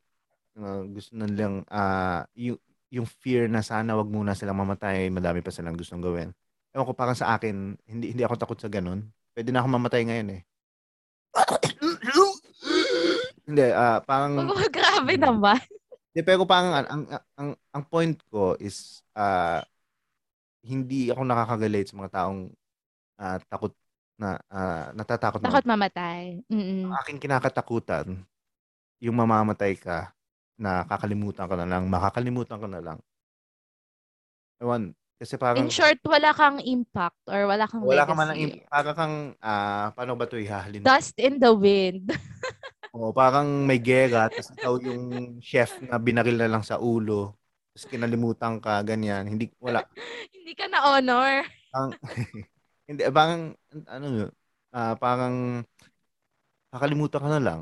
ah, gusto na lang, ah yung, yung fear na sana wag muna silang mamatay, madami pa silang gustong gawin. Ewan ko, parang sa akin, hindi, hindi ako takot sa ganun. Pwede na ako mamatay ngayon eh. hindi, ah parang... Oh, grabe naman. Di, pero parang ang, ang, ang, ang point ko is ah hindi ako nakaka-relate sa mga taong ah, takot na ah, natatakot Takot na mamatay. Mm-mm. ang aking kinakatakutan yung mamamatay ka na kakalimutan ka na lang, makakalimutan ka na lang. Ewan, kasi parang In short, wala kang impact or wala kang wala ka legacy. man lang, im- parang kang, ah, paano ba ito ihahalin? Dust in the wind. O, parang may gera, tapos ikaw yung chef na binaril na lang sa ulo, tapos kinalimutan ka, ganyan. Hindi, wala. Hindi ka na honor. Parang, hindi, parang, ano yun, ah, parang, kakalimutan ka na lang.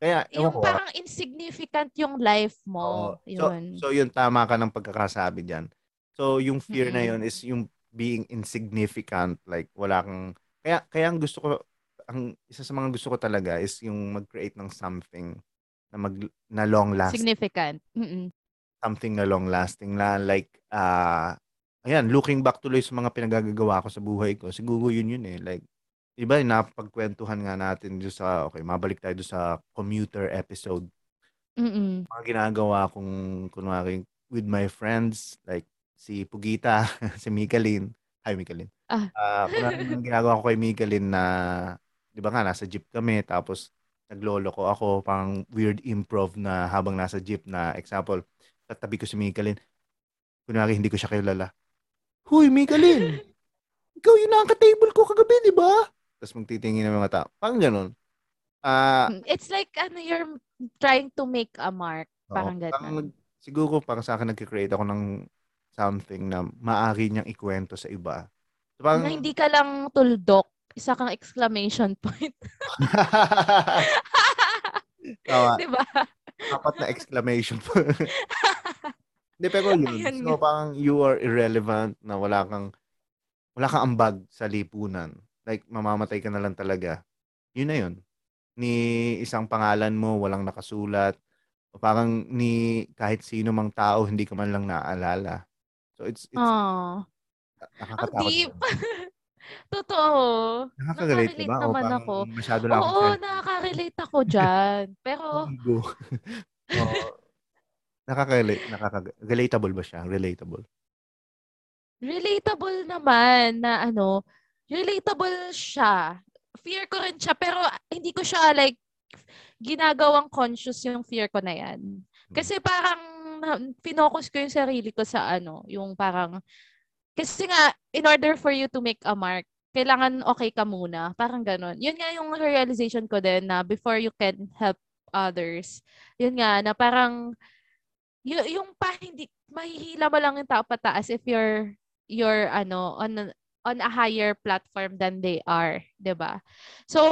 Kaya, Yung ko, parang insignificant yung life mo. so, Yun. so yun, tama ka ng pagkakasabi dyan. So, yung fear na Mm-mm. yun is yung being insignificant, like, wala kang, kaya, kaya ang gusto ko, ang isa sa mga gusto ko talaga is yung mag-create ng something na mag na long lasting Significant. Mm-mm. Something na long lasting na like ah ayan looking back tuloy sa mga pinagagagawa ko sa buhay ko siguro yun yun eh like iba napagkwentuhan nga natin doon sa okay mabalik tayo doon sa commuter episode Mm-mm. mga ginagawa kong kunwari with my friends like si Pugita si Mikalin hi Mikalin Ah. ah kunwari ginagawa ko kay Mikalin na di ba nga nasa jeep kami tapos naglolo ko ako pang weird improv na habang nasa jeep na example tatabi ko si Mikalin kunwari hindi ko siya kilala Huy Mikalin ikaw yung naka-table ko kagabi di ba tapos magtitingin ng mga tao parang ganun ah It's like ano you're trying to make a mark. Oo, Parang parang ganun. nag- siguro parang sa akin nagkikreate ako ng something na maaari niyang ikwento sa iba. So, parang, Na hindi ka lang tuldok. Isa kang exclamation point. Tama. Di ba? apat na exclamation po. Hindi, pero yun. Ayun so, parang you are irrelevant na wala kang wala kang ambag sa lipunan. Like, mamamatay ka na lang talaga. Yun na yun. Ni isang pangalan mo, walang nakasulat. O parang ni kahit sino mang tao, hindi ka man lang naaalala. So, it's, it's Oh, ang nakakatakot. deep. Totoo. Nakaka-relate ka Nakaka-relate ba? O naman parang ako. masyado lang Oo, selfish? nakaka-relate ako dyan. Pero, Ego. Nakaka-relate. Nakaka- relatable ba siya? Relatable. relatable naman na ano, relatable siya. Fear ko rin siya, pero hindi ko siya like, ginagawang conscious yung fear ko na yan. Kasi parang, finokus ko yung sarili ko sa ano, yung parang, Kasi nga, in order for you to make a mark, kailangan okay ka muna. Parang ganun. Yun nga yung realization ko din na before you can help others. Yun nga, na parang y- yung pa hindi mahihila mo lang yung tao pataas if you're you're ano on on a higher platform than they are, 'di ba? So,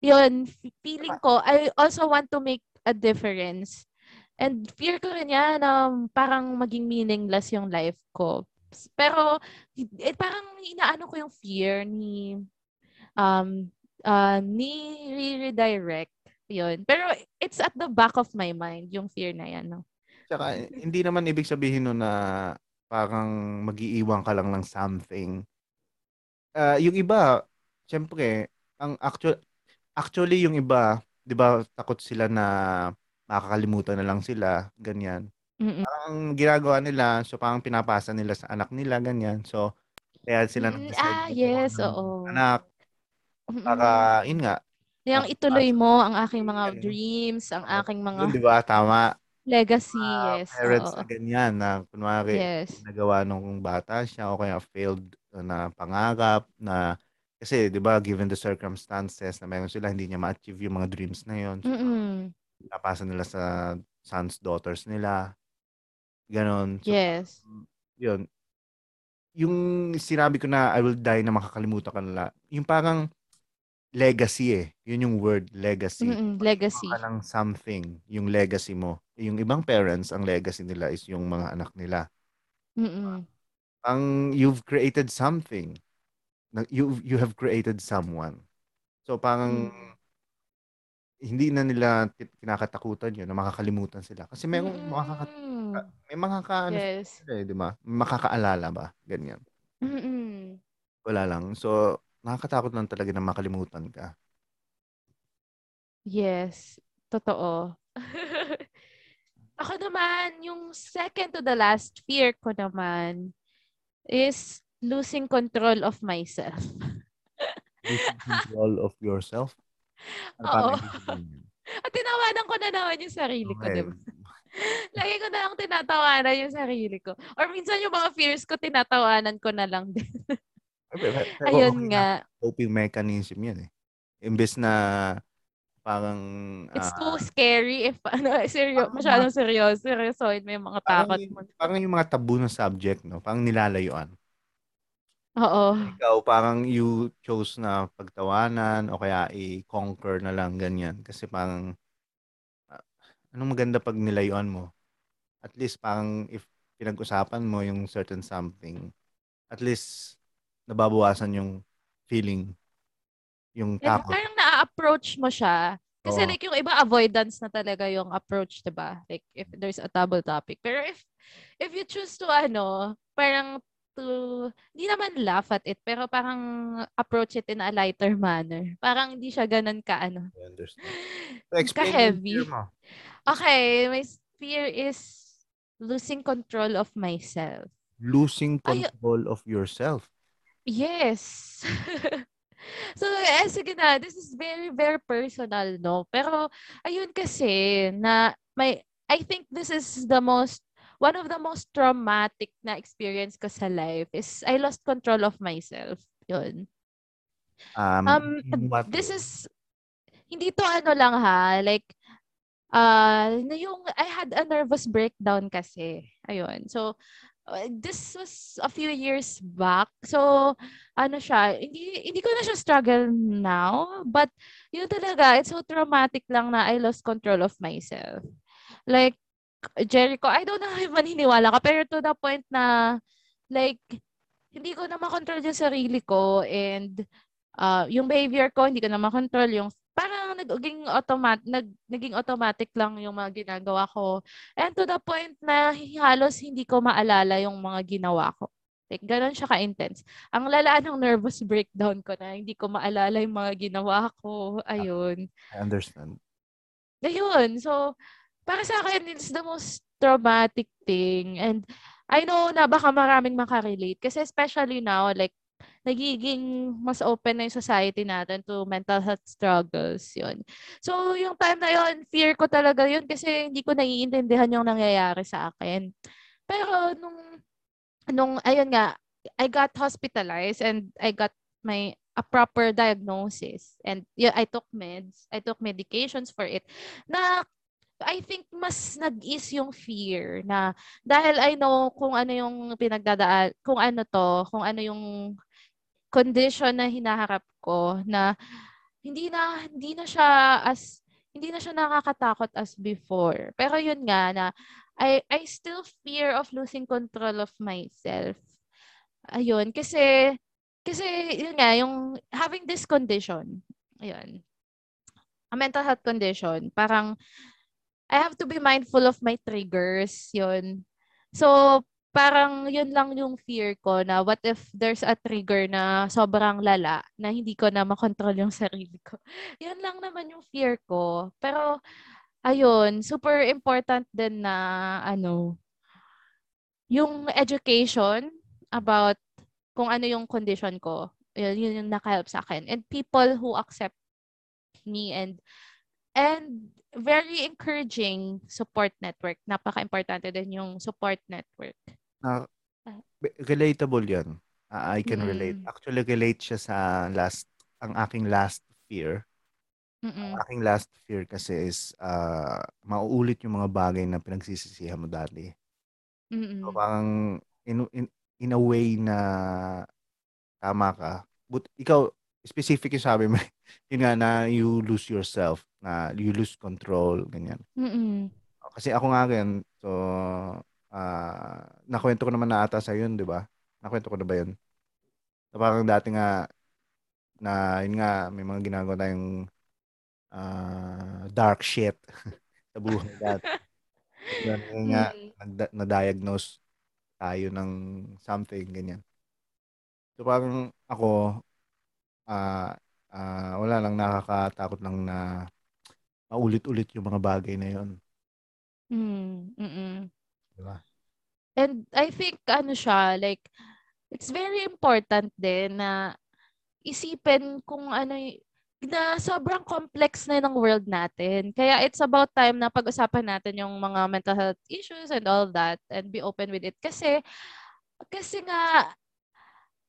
yun feeling ko I also want to make a difference. And fear ko rin yan na parang maging meaningless yung life ko. Pero eh, parang inaano ko yung fear ni um uh, ni redirect yun. Pero it's at the back of my mind yung fear na yan, no. Tsaka hindi naman ibig sabihin no na parang magiiwan ka lang ng something. Uh, yung iba, syempre, ang actual actually yung iba, 'di ba, takot sila na makakalimutan na lang sila, ganyan. Mm-mm. Parang ginagawa nila, so parang pinapasa nila sa anak nila, ganyan. So, kaya sila mm, ah, yes, oo. anak. Para, yun nga, yung ituloy mo ang aking mga dreams, ang aking mga yun, di ba? Tama. Legacy, Uh, yes. parents oo. na ganyan na kunwari Yes. nagawa nung bata siya o kaya failed na pangarap na kasi 'di ba given the circumstances na meron sila hindi niya ma-achieve yung mga dreams na yon. So, Mm-mm. napasa nila sa sons daughters nila. Ganon. So, Yes. yun. Yung sinabi ko na I will die na makakalimutan ka nila. Yung parang legacy eh. Yun yung word, legacy. Mm-mm. Legacy. ka ng something, yung legacy mo. Yung ibang parents, ang legacy nila is yung mga anak nila. Mm-mm. Ang you've created something. You you have created someone. So parang Mm. hindi na nila kinakatakutan yun na makakalimutan sila. Kasi may makaka, Mm. may makaka ano Yes. eh, di ba? Makakaalala ba? Ganyan. Mm-mm. Wala lang. So nakakatakot lang talaga na makalimutan ka. Yes. Totoo. Ako naman, yung second to the last fear ko naman is losing control of myself. Losing control of yourself. Ano Oo. At tinawanan ko na naman yung sarili ko, Okay. di ba? Lagi ko na lang tinatawanan yung sarili ko. Or minsan yung mga fears ko, tinatawanan ko na lang din. Ayun okay nga. Coping mechanism yan eh. Imbes na parang It's ah, too scary if ano, seryo, masyadong seryoso. Seryosoin mo yung mga parang, takot mo. parang yung mga tabu na subject, no? Parang nilalayuan. Oo. Ikaw, parang you chose na pagtawanan o kaya i-conquer na lang ganyan. Kasi parang, ah, anong maganda pag nilayuan mo? At least parang if pinag-usapan mo yung certain something, at least nababawasan yung feeling, yung takot. parang na-approach mo siya. Kasi Oo. like yung iba avoidance na talaga yung approach, 'di ba? Like if there's a double topic. Pero if if you choose to ano, parang to hindi naman laugh at it, pero parang approach it in a lighter manner. Parang hindi siya ganun ka ano. I understand. So, explain fear mo. Okay, my fear is losing control of myself. Losing Ay- control of yourself. Yes. so, eh, sige na, this is very, very personal, no? Pero, ayun kasi, na may, I think this is the most, one of the most traumatic na experience ko sa life is I lost control of myself. Yun. Um, Um, what this is, hindi to ano lang ha, like, uh, na yung, I had a nervous breakdown kasi. Ayun. So, this was a few years back. So, ano siya, hindi, hindi ko na siya struggle now, but yun talaga, it's so traumatic lang na I lost control of myself. Like, Jericho, I don't know if maniniwala ka, pero to the point na, like, hindi ko na makontrol yung sarili ko and uh, yung behavior ko, hindi ko na makontrol yung parang naging automatic nag, naging automatic lang yung mga ginagawa ko. And to the point na halos hindi ko maalala yung mga ginawa ko. Like, ganun siya ka-intense. Ang lala ng nervous breakdown ko na hindi ko maalala yung mga ginawa ko. Ayun. I understand. Ayun. So, para sa akin, it's the most traumatic thing. And I know na baka maraming makarelate. Kasi especially now, like, nagiging mas open na yung society natin to mental health struggles. Yun. So, yung time na yun, fear ko talaga yun kasi hindi ko naiintindihan yung nangyayari sa akin. Pero nung, nung ayun nga, I got hospitalized and I got my a proper diagnosis and yeah, I took meds, I took medications for it na I think mas nag-ease yung fear na dahil I know kung ano yung pinagdadaan, kung ano to, kung ano yung condition na hinaharap ko na hindi na hindi na siya as hindi na siya nakakatakot as before. Pero yun nga na I I still fear of losing control of myself. Ayun, kasi kasi yun nga yung having this condition. Ayun. A mental health condition, parang I have to be mindful of my triggers, yun. So, parang yun lang yung fear ko na what if there's a trigger na sobrang lala na hindi ko na makontrol yung sarili ko. Yun lang naman yung fear ko. Pero, ayun, super important din na, ano, yung education about kung ano yung condition ko. Yun, yun yung nakahelp sa akin. And people who accept me and and very encouraging support network. Napaka-importante din yung support network. Na, relatable yan. Uh, I can Mm-mm. relate. Actually, relate siya sa last, ang aking last fear. Ang Mm-mm. aking last fear kasi is uh, mauulit yung mga bagay na pinagsisisihan mo dati. Mm-mm. So, parang in, in, in a way na tama ka. But ikaw, specific yung sabi mo, yun nga na you lose yourself, na you lose control, ganyan. Mm-mm. Kasi ako nga rin, so, ah nakwento ko naman na ata sa yun, di ba? Nakwento ko na ba yun? So, parang dati nga, na yun nga, may mga ginagawa tayong ah, dark shit sa buhay dati. Yun nga, Mm. na-diagnose tayo ng something, ganyan. So parang ako, ah ah, wala lang, nakakatakot lang na maulit-ulit yung mga bagay na yun. Mm. Mm-mm. Di ba? And I think ano siya, like it's very important din na isipin kung ano y- na sobrang complex na ng world natin. Kaya it's about time na pag-usapan natin yung mga mental health issues and all that and be open with it. Kasi, kasi nga,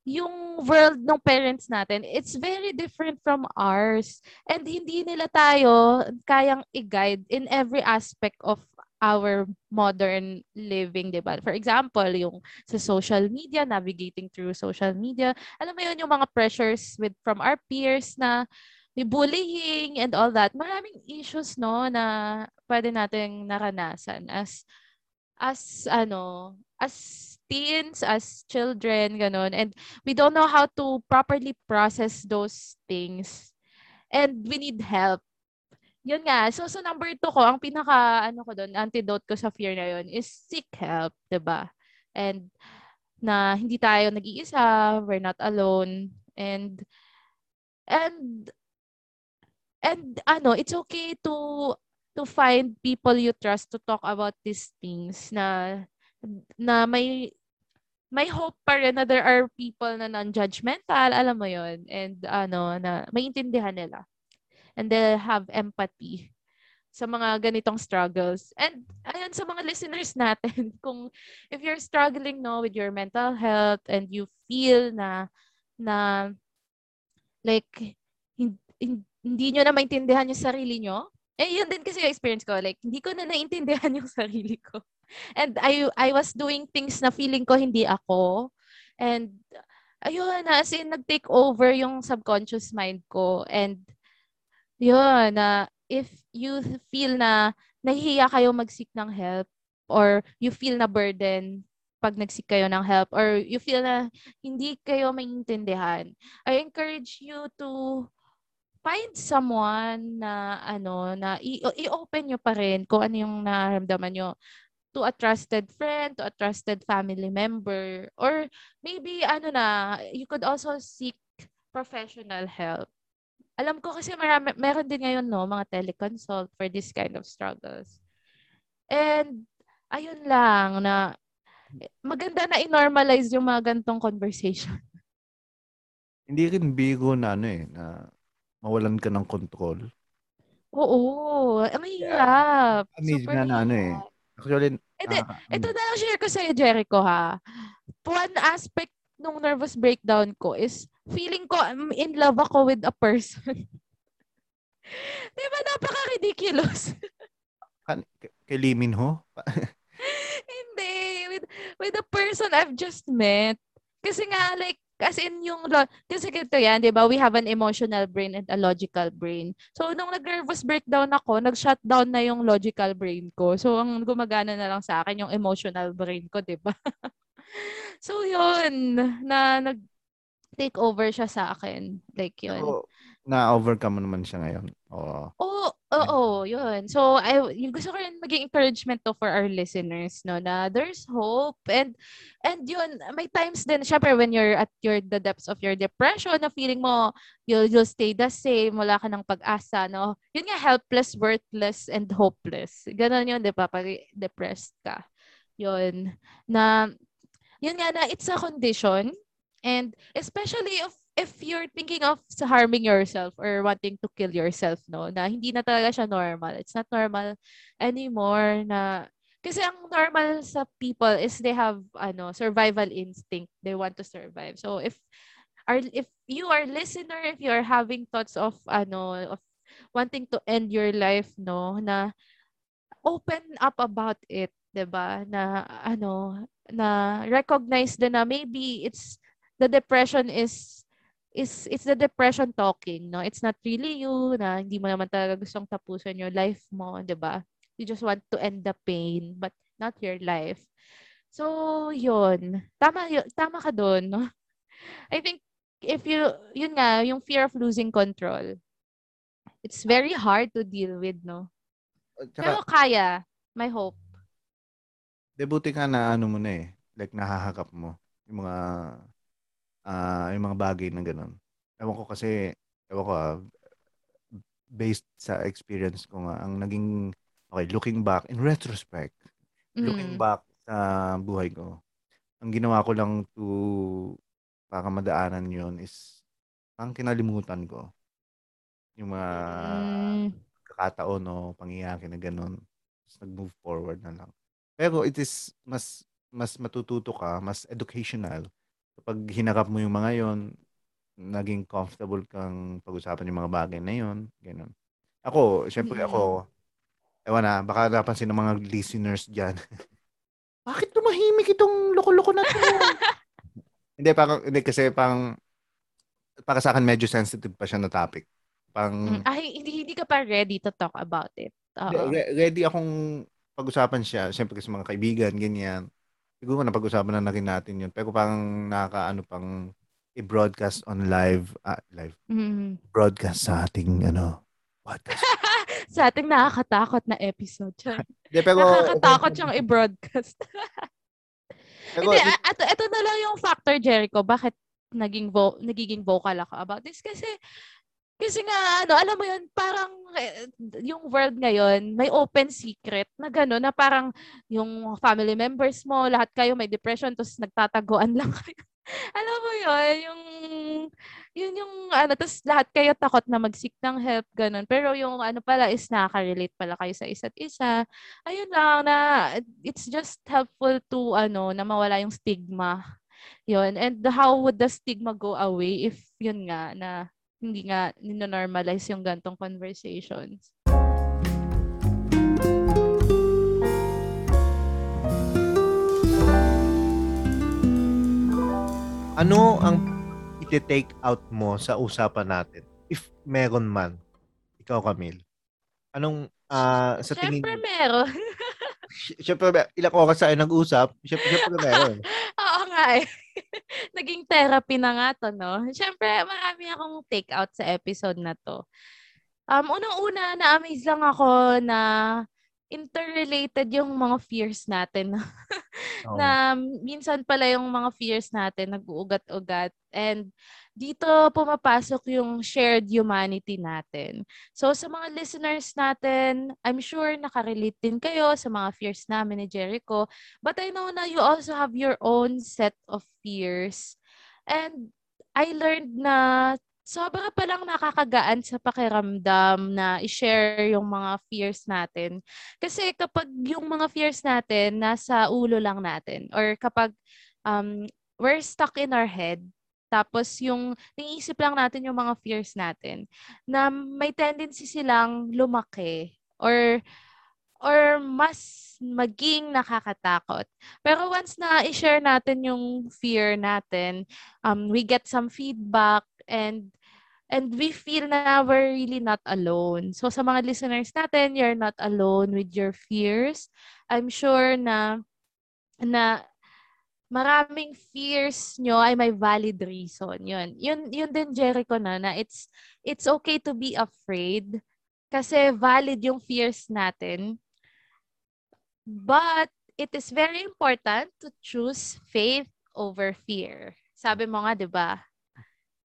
yung world ng parents natin, it's very different from ours. And hindi nila tayo kayang i-guide in every aspect of our modern living, di ba? For example, yung sa social media, navigating through social media. Alam mo yun, yung mga pressures with from our peers na may bullying and all that. Maraming issues, no, na pwede nating naranasan as as ano, as teens, as children, ganun. And we don't know how to properly process those things. And we need help. Yun nga. So, so number two ko, ang pinaka, ano ko doon, antidote ko sa fear na yun is seek help, ba And na hindi tayo nag-iisa, we're not alone. And, and, and ano, it's okay to to find people you trust to talk about these things na na may may hope pa rin na there are people na non-judgmental, alam mo yon and ano, na maintindihan nila. And they'll have empathy sa mga ganitong struggles. And ayun sa mga listeners natin, kung if you're struggling no with your mental health and you feel na na like hin- hin- hindi nyo na maintindihan yung sarili nyo, eh yun din kasi yung experience ko, like hindi ko na naintindihan yung sarili ko. And I I was doing things na feeling ko hindi ako. And ayun, as in nag-take over yung subconscious mind ko. And yun, na if you feel na nahihiya kayo mag-seek ng help or you feel na burden pag nag-seek kayo ng help or you feel na hindi kayo maintindihan, I encourage you to find someone na ano na i- i-open nyo pa rin kung ano yung nararamdaman nyo to a trusted friend, to a trusted family member, or maybe ano na, you could also seek professional help. Alam ko kasi marami, meron din ngayon no, mga teleconsult for this kind of struggles. And ayun lang na maganda na i-normalize yung mga gantong conversation. Hindi rin bigo na ano eh, na mawalan ka ng control. Oo, ang hirap. Amazing Super na na ano eh. Actually, Ito, nakaka- ito na lang share ko sa'yo, Jericho, ha? One aspect nung nervous breakdown ko is feeling ko I'm in love ako with a person. Di ba napaka-ridiculous? Kay Lee Min Ho? Hindi. With, with the person I've just met. Kasi nga, like, as in yung, lo- kasi ganito yan, di ba? We have an emotional brain and a logical brain. So, nung nag-nervous breakdown ako, nag-shutdown na yung logical brain ko. So, ang gumagana na lang sa akin yung emotional brain ko, di ba? so, yun. Na, nag, take over siya sa akin. Like, yun. So, na-overcome naman siya ngayon. Oo. Oo, oo, yun. So, I, yung gusto ko rin maging encouragement to for our listeners, no, na there's hope. And, and yun, may times din, syempre, when you're at your, the depths of your depression, na feeling mo, you'll, you'll stay the same, wala ka ng pag-asa, no. Yun nga, helpless, worthless, and hopeless. Ganon yun, di ba, pag depressed ka. Yun. Na, yun nga na, it's a condition. And especially if if you're thinking of harming yourself or wanting to kill yourself, no, na hindi na talaga siya normal. It's not normal anymore na kasi ang normal sa people is they have ano survival instinct. They want to survive. So if are if you are listener, if you are having thoughts of ano of wanting to end your life, no, na open up about it, 'di ba? Na ano na recognize din na maybe it's the depression is is it's the depression talking, no? It's not really you na hindi mo naman talaga gustong tapusin your life mo, 'di ba? You just want to end the pain, but not your life. So, yun. Tama, yun, tama ka doon, no? I think if you, yun nga, yung fear of losing control, it's very hard to deal with, no? Pero Tsaka, kaya. May hope. debuti ka na ano mo na eh. Like, nahahakap mo. Yung mga, ah yung mga bagay na ganun. Ewan ko kasi, ewan ko ah, based sa experience ko nga, ang naging, okay, looking back, in retrospect, looking Mm. back sa buhay ko, ang ginawa ko lang to para madaanan yun is ang kinalimutan ko. Yung mga Mm. kakataon o pangyayari na ganun. Tapos nag-move forward na lang. Pero it is mas mas matututo ka, mas educational. Kapag hinarap mo yung mga yon, naging comfortable kang pag-usapan yung mga bagay na yon, ganun. Ako, syempre Mm. ako, ewan na, baka napansin ng mga listeners dyan. Bakit tumahimik itong loko-loko na to? hindi, parang, hindi kasi parang, para sa akin medyo sensitive pa siya na topic. Pang, Mm. Ay, hindi, hindi ka pa ready to talk about it. Re- ready akong pag-usapan siya. Siyempre kasi mga kaibigan, ganyan. Siguro napag-usapan na na rin natin yun. Pero parang nakakaano pang i-broadcast on live, ah, live, Mm. broadcast sa ating, ano, podcast. Sa ating nakakatakot na episode. Hindi, pero, Nakakatakot siyang i-broadcast. pero, Hindi, a- ito, ito na lang yung factor, Jericho. Bakit naging vo- nagiging vocal ako about this? Kasi, kasi nga, ano, alam mo yun, parang eh, yung world ngayon, may open secret na gano'n, na parang yung family members mo, lahat kayo may depression, tapos nagtataguan lang kayo. alam mo yun, yung, yun yung, ano, tapos lahat kayo takot na mag-seek ng help, gano'n. Pero yung, ano pala, is nakaka-relate pala kayo sa isa't isa ayun lang na it's just helpful to ano na mawala yung stigma. Yun. And how would the stigma go away if yun nga na hindi nga nino-normalize yung gantong conversations. Ano ang iti-take out mo sa usapan natin? If meron man. Ikaw, Camille. Anong ah, sa tingin Siyempre meron. Siyempre, ilang oras tayo nag-usap? Siyempre, siyempre meron. Nga eh. Naging therapy na nga to, no? Siyempre, marami akong take out sa episode na to. Um, unang-una, na-amaze lang ako na interrelated yung mga fears natin. Oo. na minsan pala yung mga fears natin nag-uugat-ugat and dito pumapasok yung shared humanity natin. So sa mga listeners natin, I'm sure nakarelate din kayo sa mga fears namin ni Jericho. But I know na you also have your own set of fears. And I learned na sobra palang nakakagaan sa pakiramdam na i-share yung mga fears natin. Kasi kapag yung mga fears natin nasa ulo lang natin or kapag um, we're stuck in our head. Tapos yung niisip lang natin yung mga fears natin na may tendency silang lumaki or or mas maging nakakatakot. Pero once na i-share natin yung fear natin, um, we get some feedback and and we feel na we're really not alone. So sa mga listeners natin, you're not alone with your fears. I'm sure na na maraming fears nyo ay may valid reason. Yun. Yun, yun din, Jericho, na, na it's, it's okay to be afraid kasi valid yung fears natin. But it is very important to choose faith over fear. Sabi mo nga, di ba?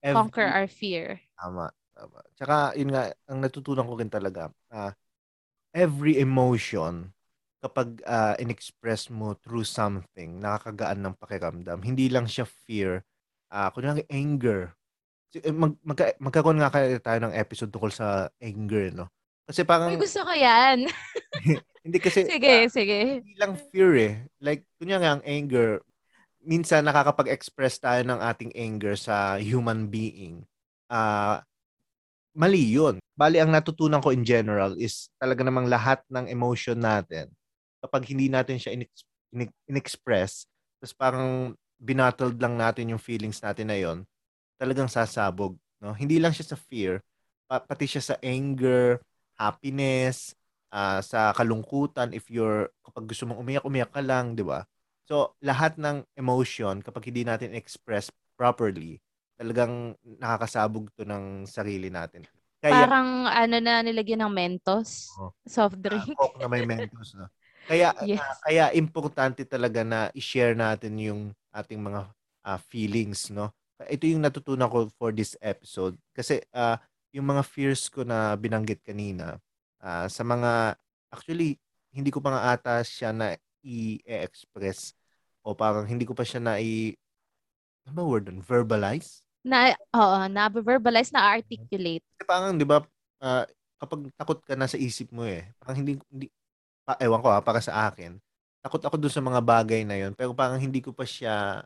Every- Conquer our fear. Tama, tama. Tsaka, yun nga, ang natutunan ko rin talaga, ah, every emotion, kapag ah, in-express mo through something, nakakagaan ng pakiramdam. Hindi lang siya fear. Uh, kunyari, anger. Eh, Mag, magka, magkakaroon nga kaya tayo ng episode tungkol sa anger, no? Kasi parang, Ay, gusto ko yan. hindi kasi, sige, sige. hindi lang fear eh. Like, kunyari ang anger, minsan nakakapag-express tayo ng ating anger sa human being. Ah, mali yun. Bali, ang natutunan ko in general is talaga namang lahat ng emotion natin, kapag hindi natin siya in- in- in-express, tapos parang binattled lang natin yung feelings natin na yon talagang sasabog. No? Hindi lang siya sa fear, pa- pati siya sa anger, happiness, ah, sa kalungkutan, if you're, kapag gusto mong umiyak, umiyak ka lang, di ba? So, lahat ng emotion, kapag hindi natin express properly, talagang nakakasabog to ng sarili natin. Kaya, Parang ano na nilagyan ng Mentos. Oo. Soft ah, drink. Coke na may Mentos. No? Kaya, Yes. ah, kaya importante talaga na i-share natin yung ating mga ah, feelings, no? Ito yung natutunan ko for this episode. Kasi ah, yung mga fears ko na binanggit kanina, ah, sa mga, actually, hindi ko pa nga ata siya na i-express o parang hindi ko pa siya na i, ano ba word dun? Verbalize? Na, oo, na-verbalize, na-articulate. Kasi parang, di ba, ah, kapag takot ka na sa isip mo eh, parang hindi, hindi pa, ewan ko ha, para sa akin, takot ako dun sa mga bagay na yon pero parang hindi ko pa siya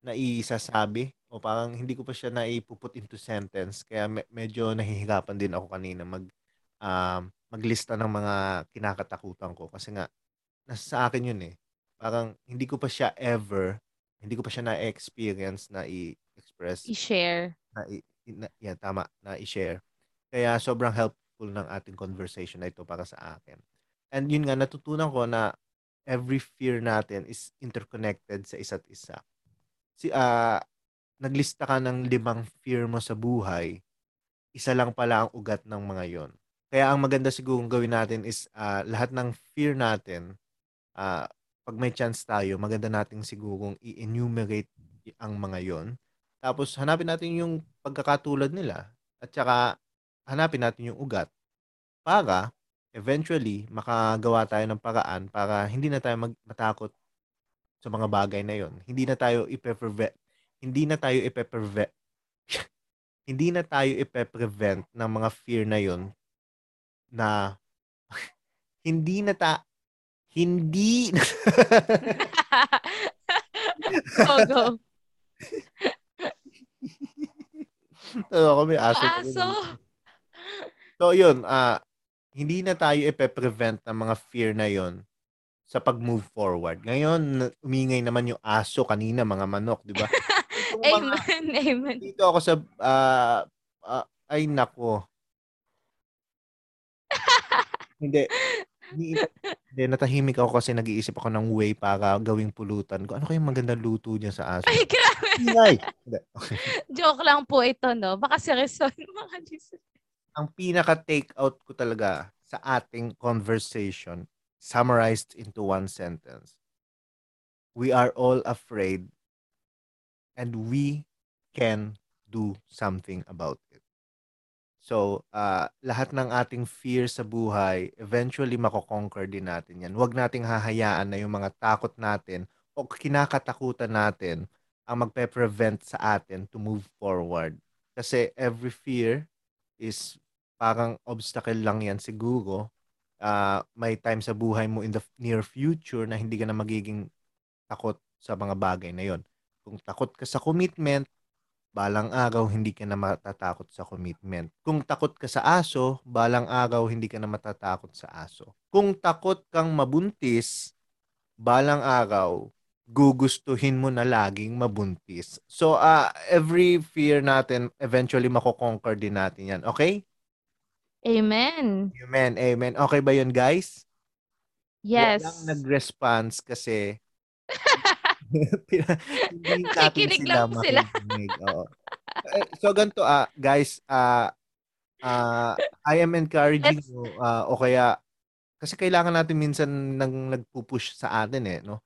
naisasabi o parang hindi ko pa siya naipuput into sentence. Kaya me- medyo nahihirapan din ako kanina mag, um, maglista ng mga kinakatakutan ko. Kasi nga, nasa sa akin yun eh. Parang hindi ko pa siya ever, hindi ko pa siya na-experience na i-express I-share. na, i- na yan, tama, na i-share. Kaya sobrang helpful ng ating conversation na ito para sa akin. And yun nga, natutunan ko na every fear natin is interconnected sa isa't isa. Si, ah, naglista ka ng limang fear mo sa buhay, isa lang pala ang ugat ng mga yon. Kaya ang maganda siguro gawin natin is ah, lahat ng fear natin, ah, pag may chance tayo, maganda nating sigurong i-enumerate ang mga yon. Tapos hanapin natin yung pagkakatulad nila at saka hanapin natin yung ugat para eventually makagawa tayo ng paraan para hindi na tayo mag- matakot sa mga bagay na yon. Hindi na tayo ipe-prevent hindi na tayo ipe-prevent hindi na tayo ipe-prevent ng mga fear na yon na hindi na ta hindi go, go. Tawa ko, may aso. Aso. So, yun, ah, hindi na tayo ipe-prevent ng mga fear na yon sa pag-move forward. Ngayon, umingay naman yung aso kanina, mga manok, di ba? Itong mga- Amen, amen. dito ako sa, ah, ah, ay nako. hindi. Hindi, natahimik ako kasi nag-iisip ako ng way para gawing pulutan ko. Ano kayong magandang luto niya sa aso? Ay, grabe. Ingay! Joke lang po ito, no? Baka seryoso yung mga listeners. ang pinaka-take out ko talaga sa ating conversation summarized into one sentence. We are all afraid and we can do something about it. So, ah, lahat ng ating fear sa buhay, eventually mako-conquer din natin yan. Huwag nating hahayaan na yung mga takot natin o kinakatakutan natin ang magpe-prevent sa atin to move forward. Kasi every fear is parang obstacle lang yan siguro. Ah, may time sa buhay mo in the near future na hindi ka na magiging takot sa mga bagay na yon. Kung takot ka sa commitment, balang araw hindi ka na matatakot sa commitment. Kung takot ka sa aso, balang araw hindi ka na matatakot sa aso. Kung takot kang mabuntis, balang araw gugustuhin mo na laging mabuntis. So, uh, every fear natin, eventually mako-conquer din natin yan. Okay? Amen. Amen, amen. Okay ba yun, guys? Yes. Walang nag-response kasi hindi natin sila lang sila. makikinig. Oo. Eh, So, ganito, ah, guys, ah, ah, I am encouraging you, ah, o kaya, kasi kailangan natin minsan nang nagpupush sa atin eh, no?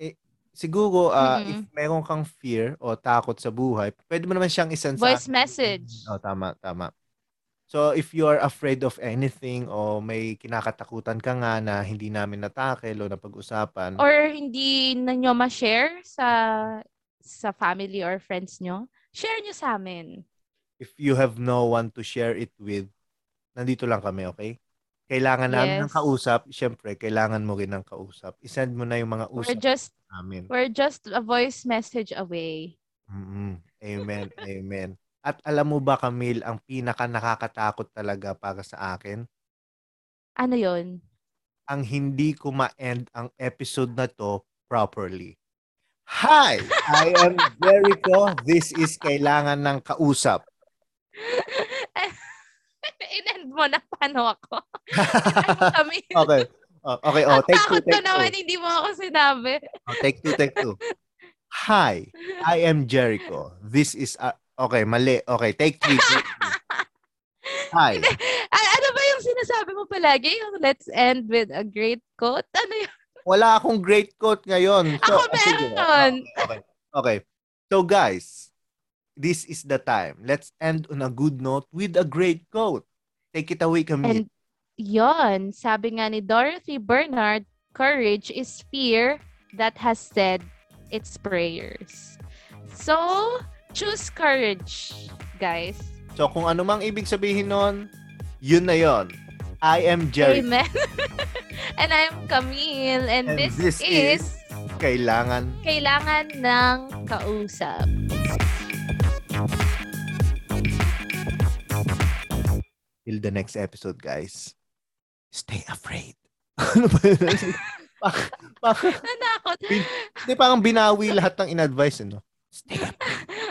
Eh, siguro, ah, if Mm-mm. meron kang fear o takot sa buhay, pwede mo naman siyang isend sa Voice akin. message. Oh, tama, tama. So, if you are afraid of anything o may kinakatakutan ka nga na hindi namin natakil o napag-usapan, Or hindi na nyo ma-share sa sa family or friends nyo, share nyo sa amin. if you have no one to share it with, nandito lang kami, okay? Kailangan namin ng Yes. kausap. Siyempre, kailangan mo rin ng kausap. Isend mo na yung mga We're usap just namin. we're just a voice message away. mm Amen, amen. At alam mo ba, Camille, ang pinaka nakakatakot talaga para sa akin, Ano 'yon? ang hindi ko ma-end ang episode na to properly. Hi! I am Jericho. This is Kailangan ng Kausap. In-end mo na paano ako? Kami? Okay. Oh, okay, oh, take two, take two. naman, hindi mo ako sinabi. Oh, take two, take two. Hi, I am Jericho. This is, uh, okay, mali. Okay, take three. Hi, A- ano ba yung sinasabi mo palagi? Yung let's end with a great quote? Ano yun? wala akong great quote ngayon. Ako oh, meron. Okay, okay, okay. So guys, this is the time. Let's end on a good note with a great quote. Take it away, Camille. And yon, sabi nga ni Dorothy Bernard, courage is fear that has said its prayers. So, choose courage, guys. So kung ano mang ibig sabihin nun, yun na yon. I am Jericho. Amen. and I'm Camille, and, And this, this is, is Kailangan Kailangan ng Kausap. Till the next episode, guys. Stay afraid. ano ba yun? Nanakot. Hindi parang binawi lahat ng in-advise, ano? Stay afraid.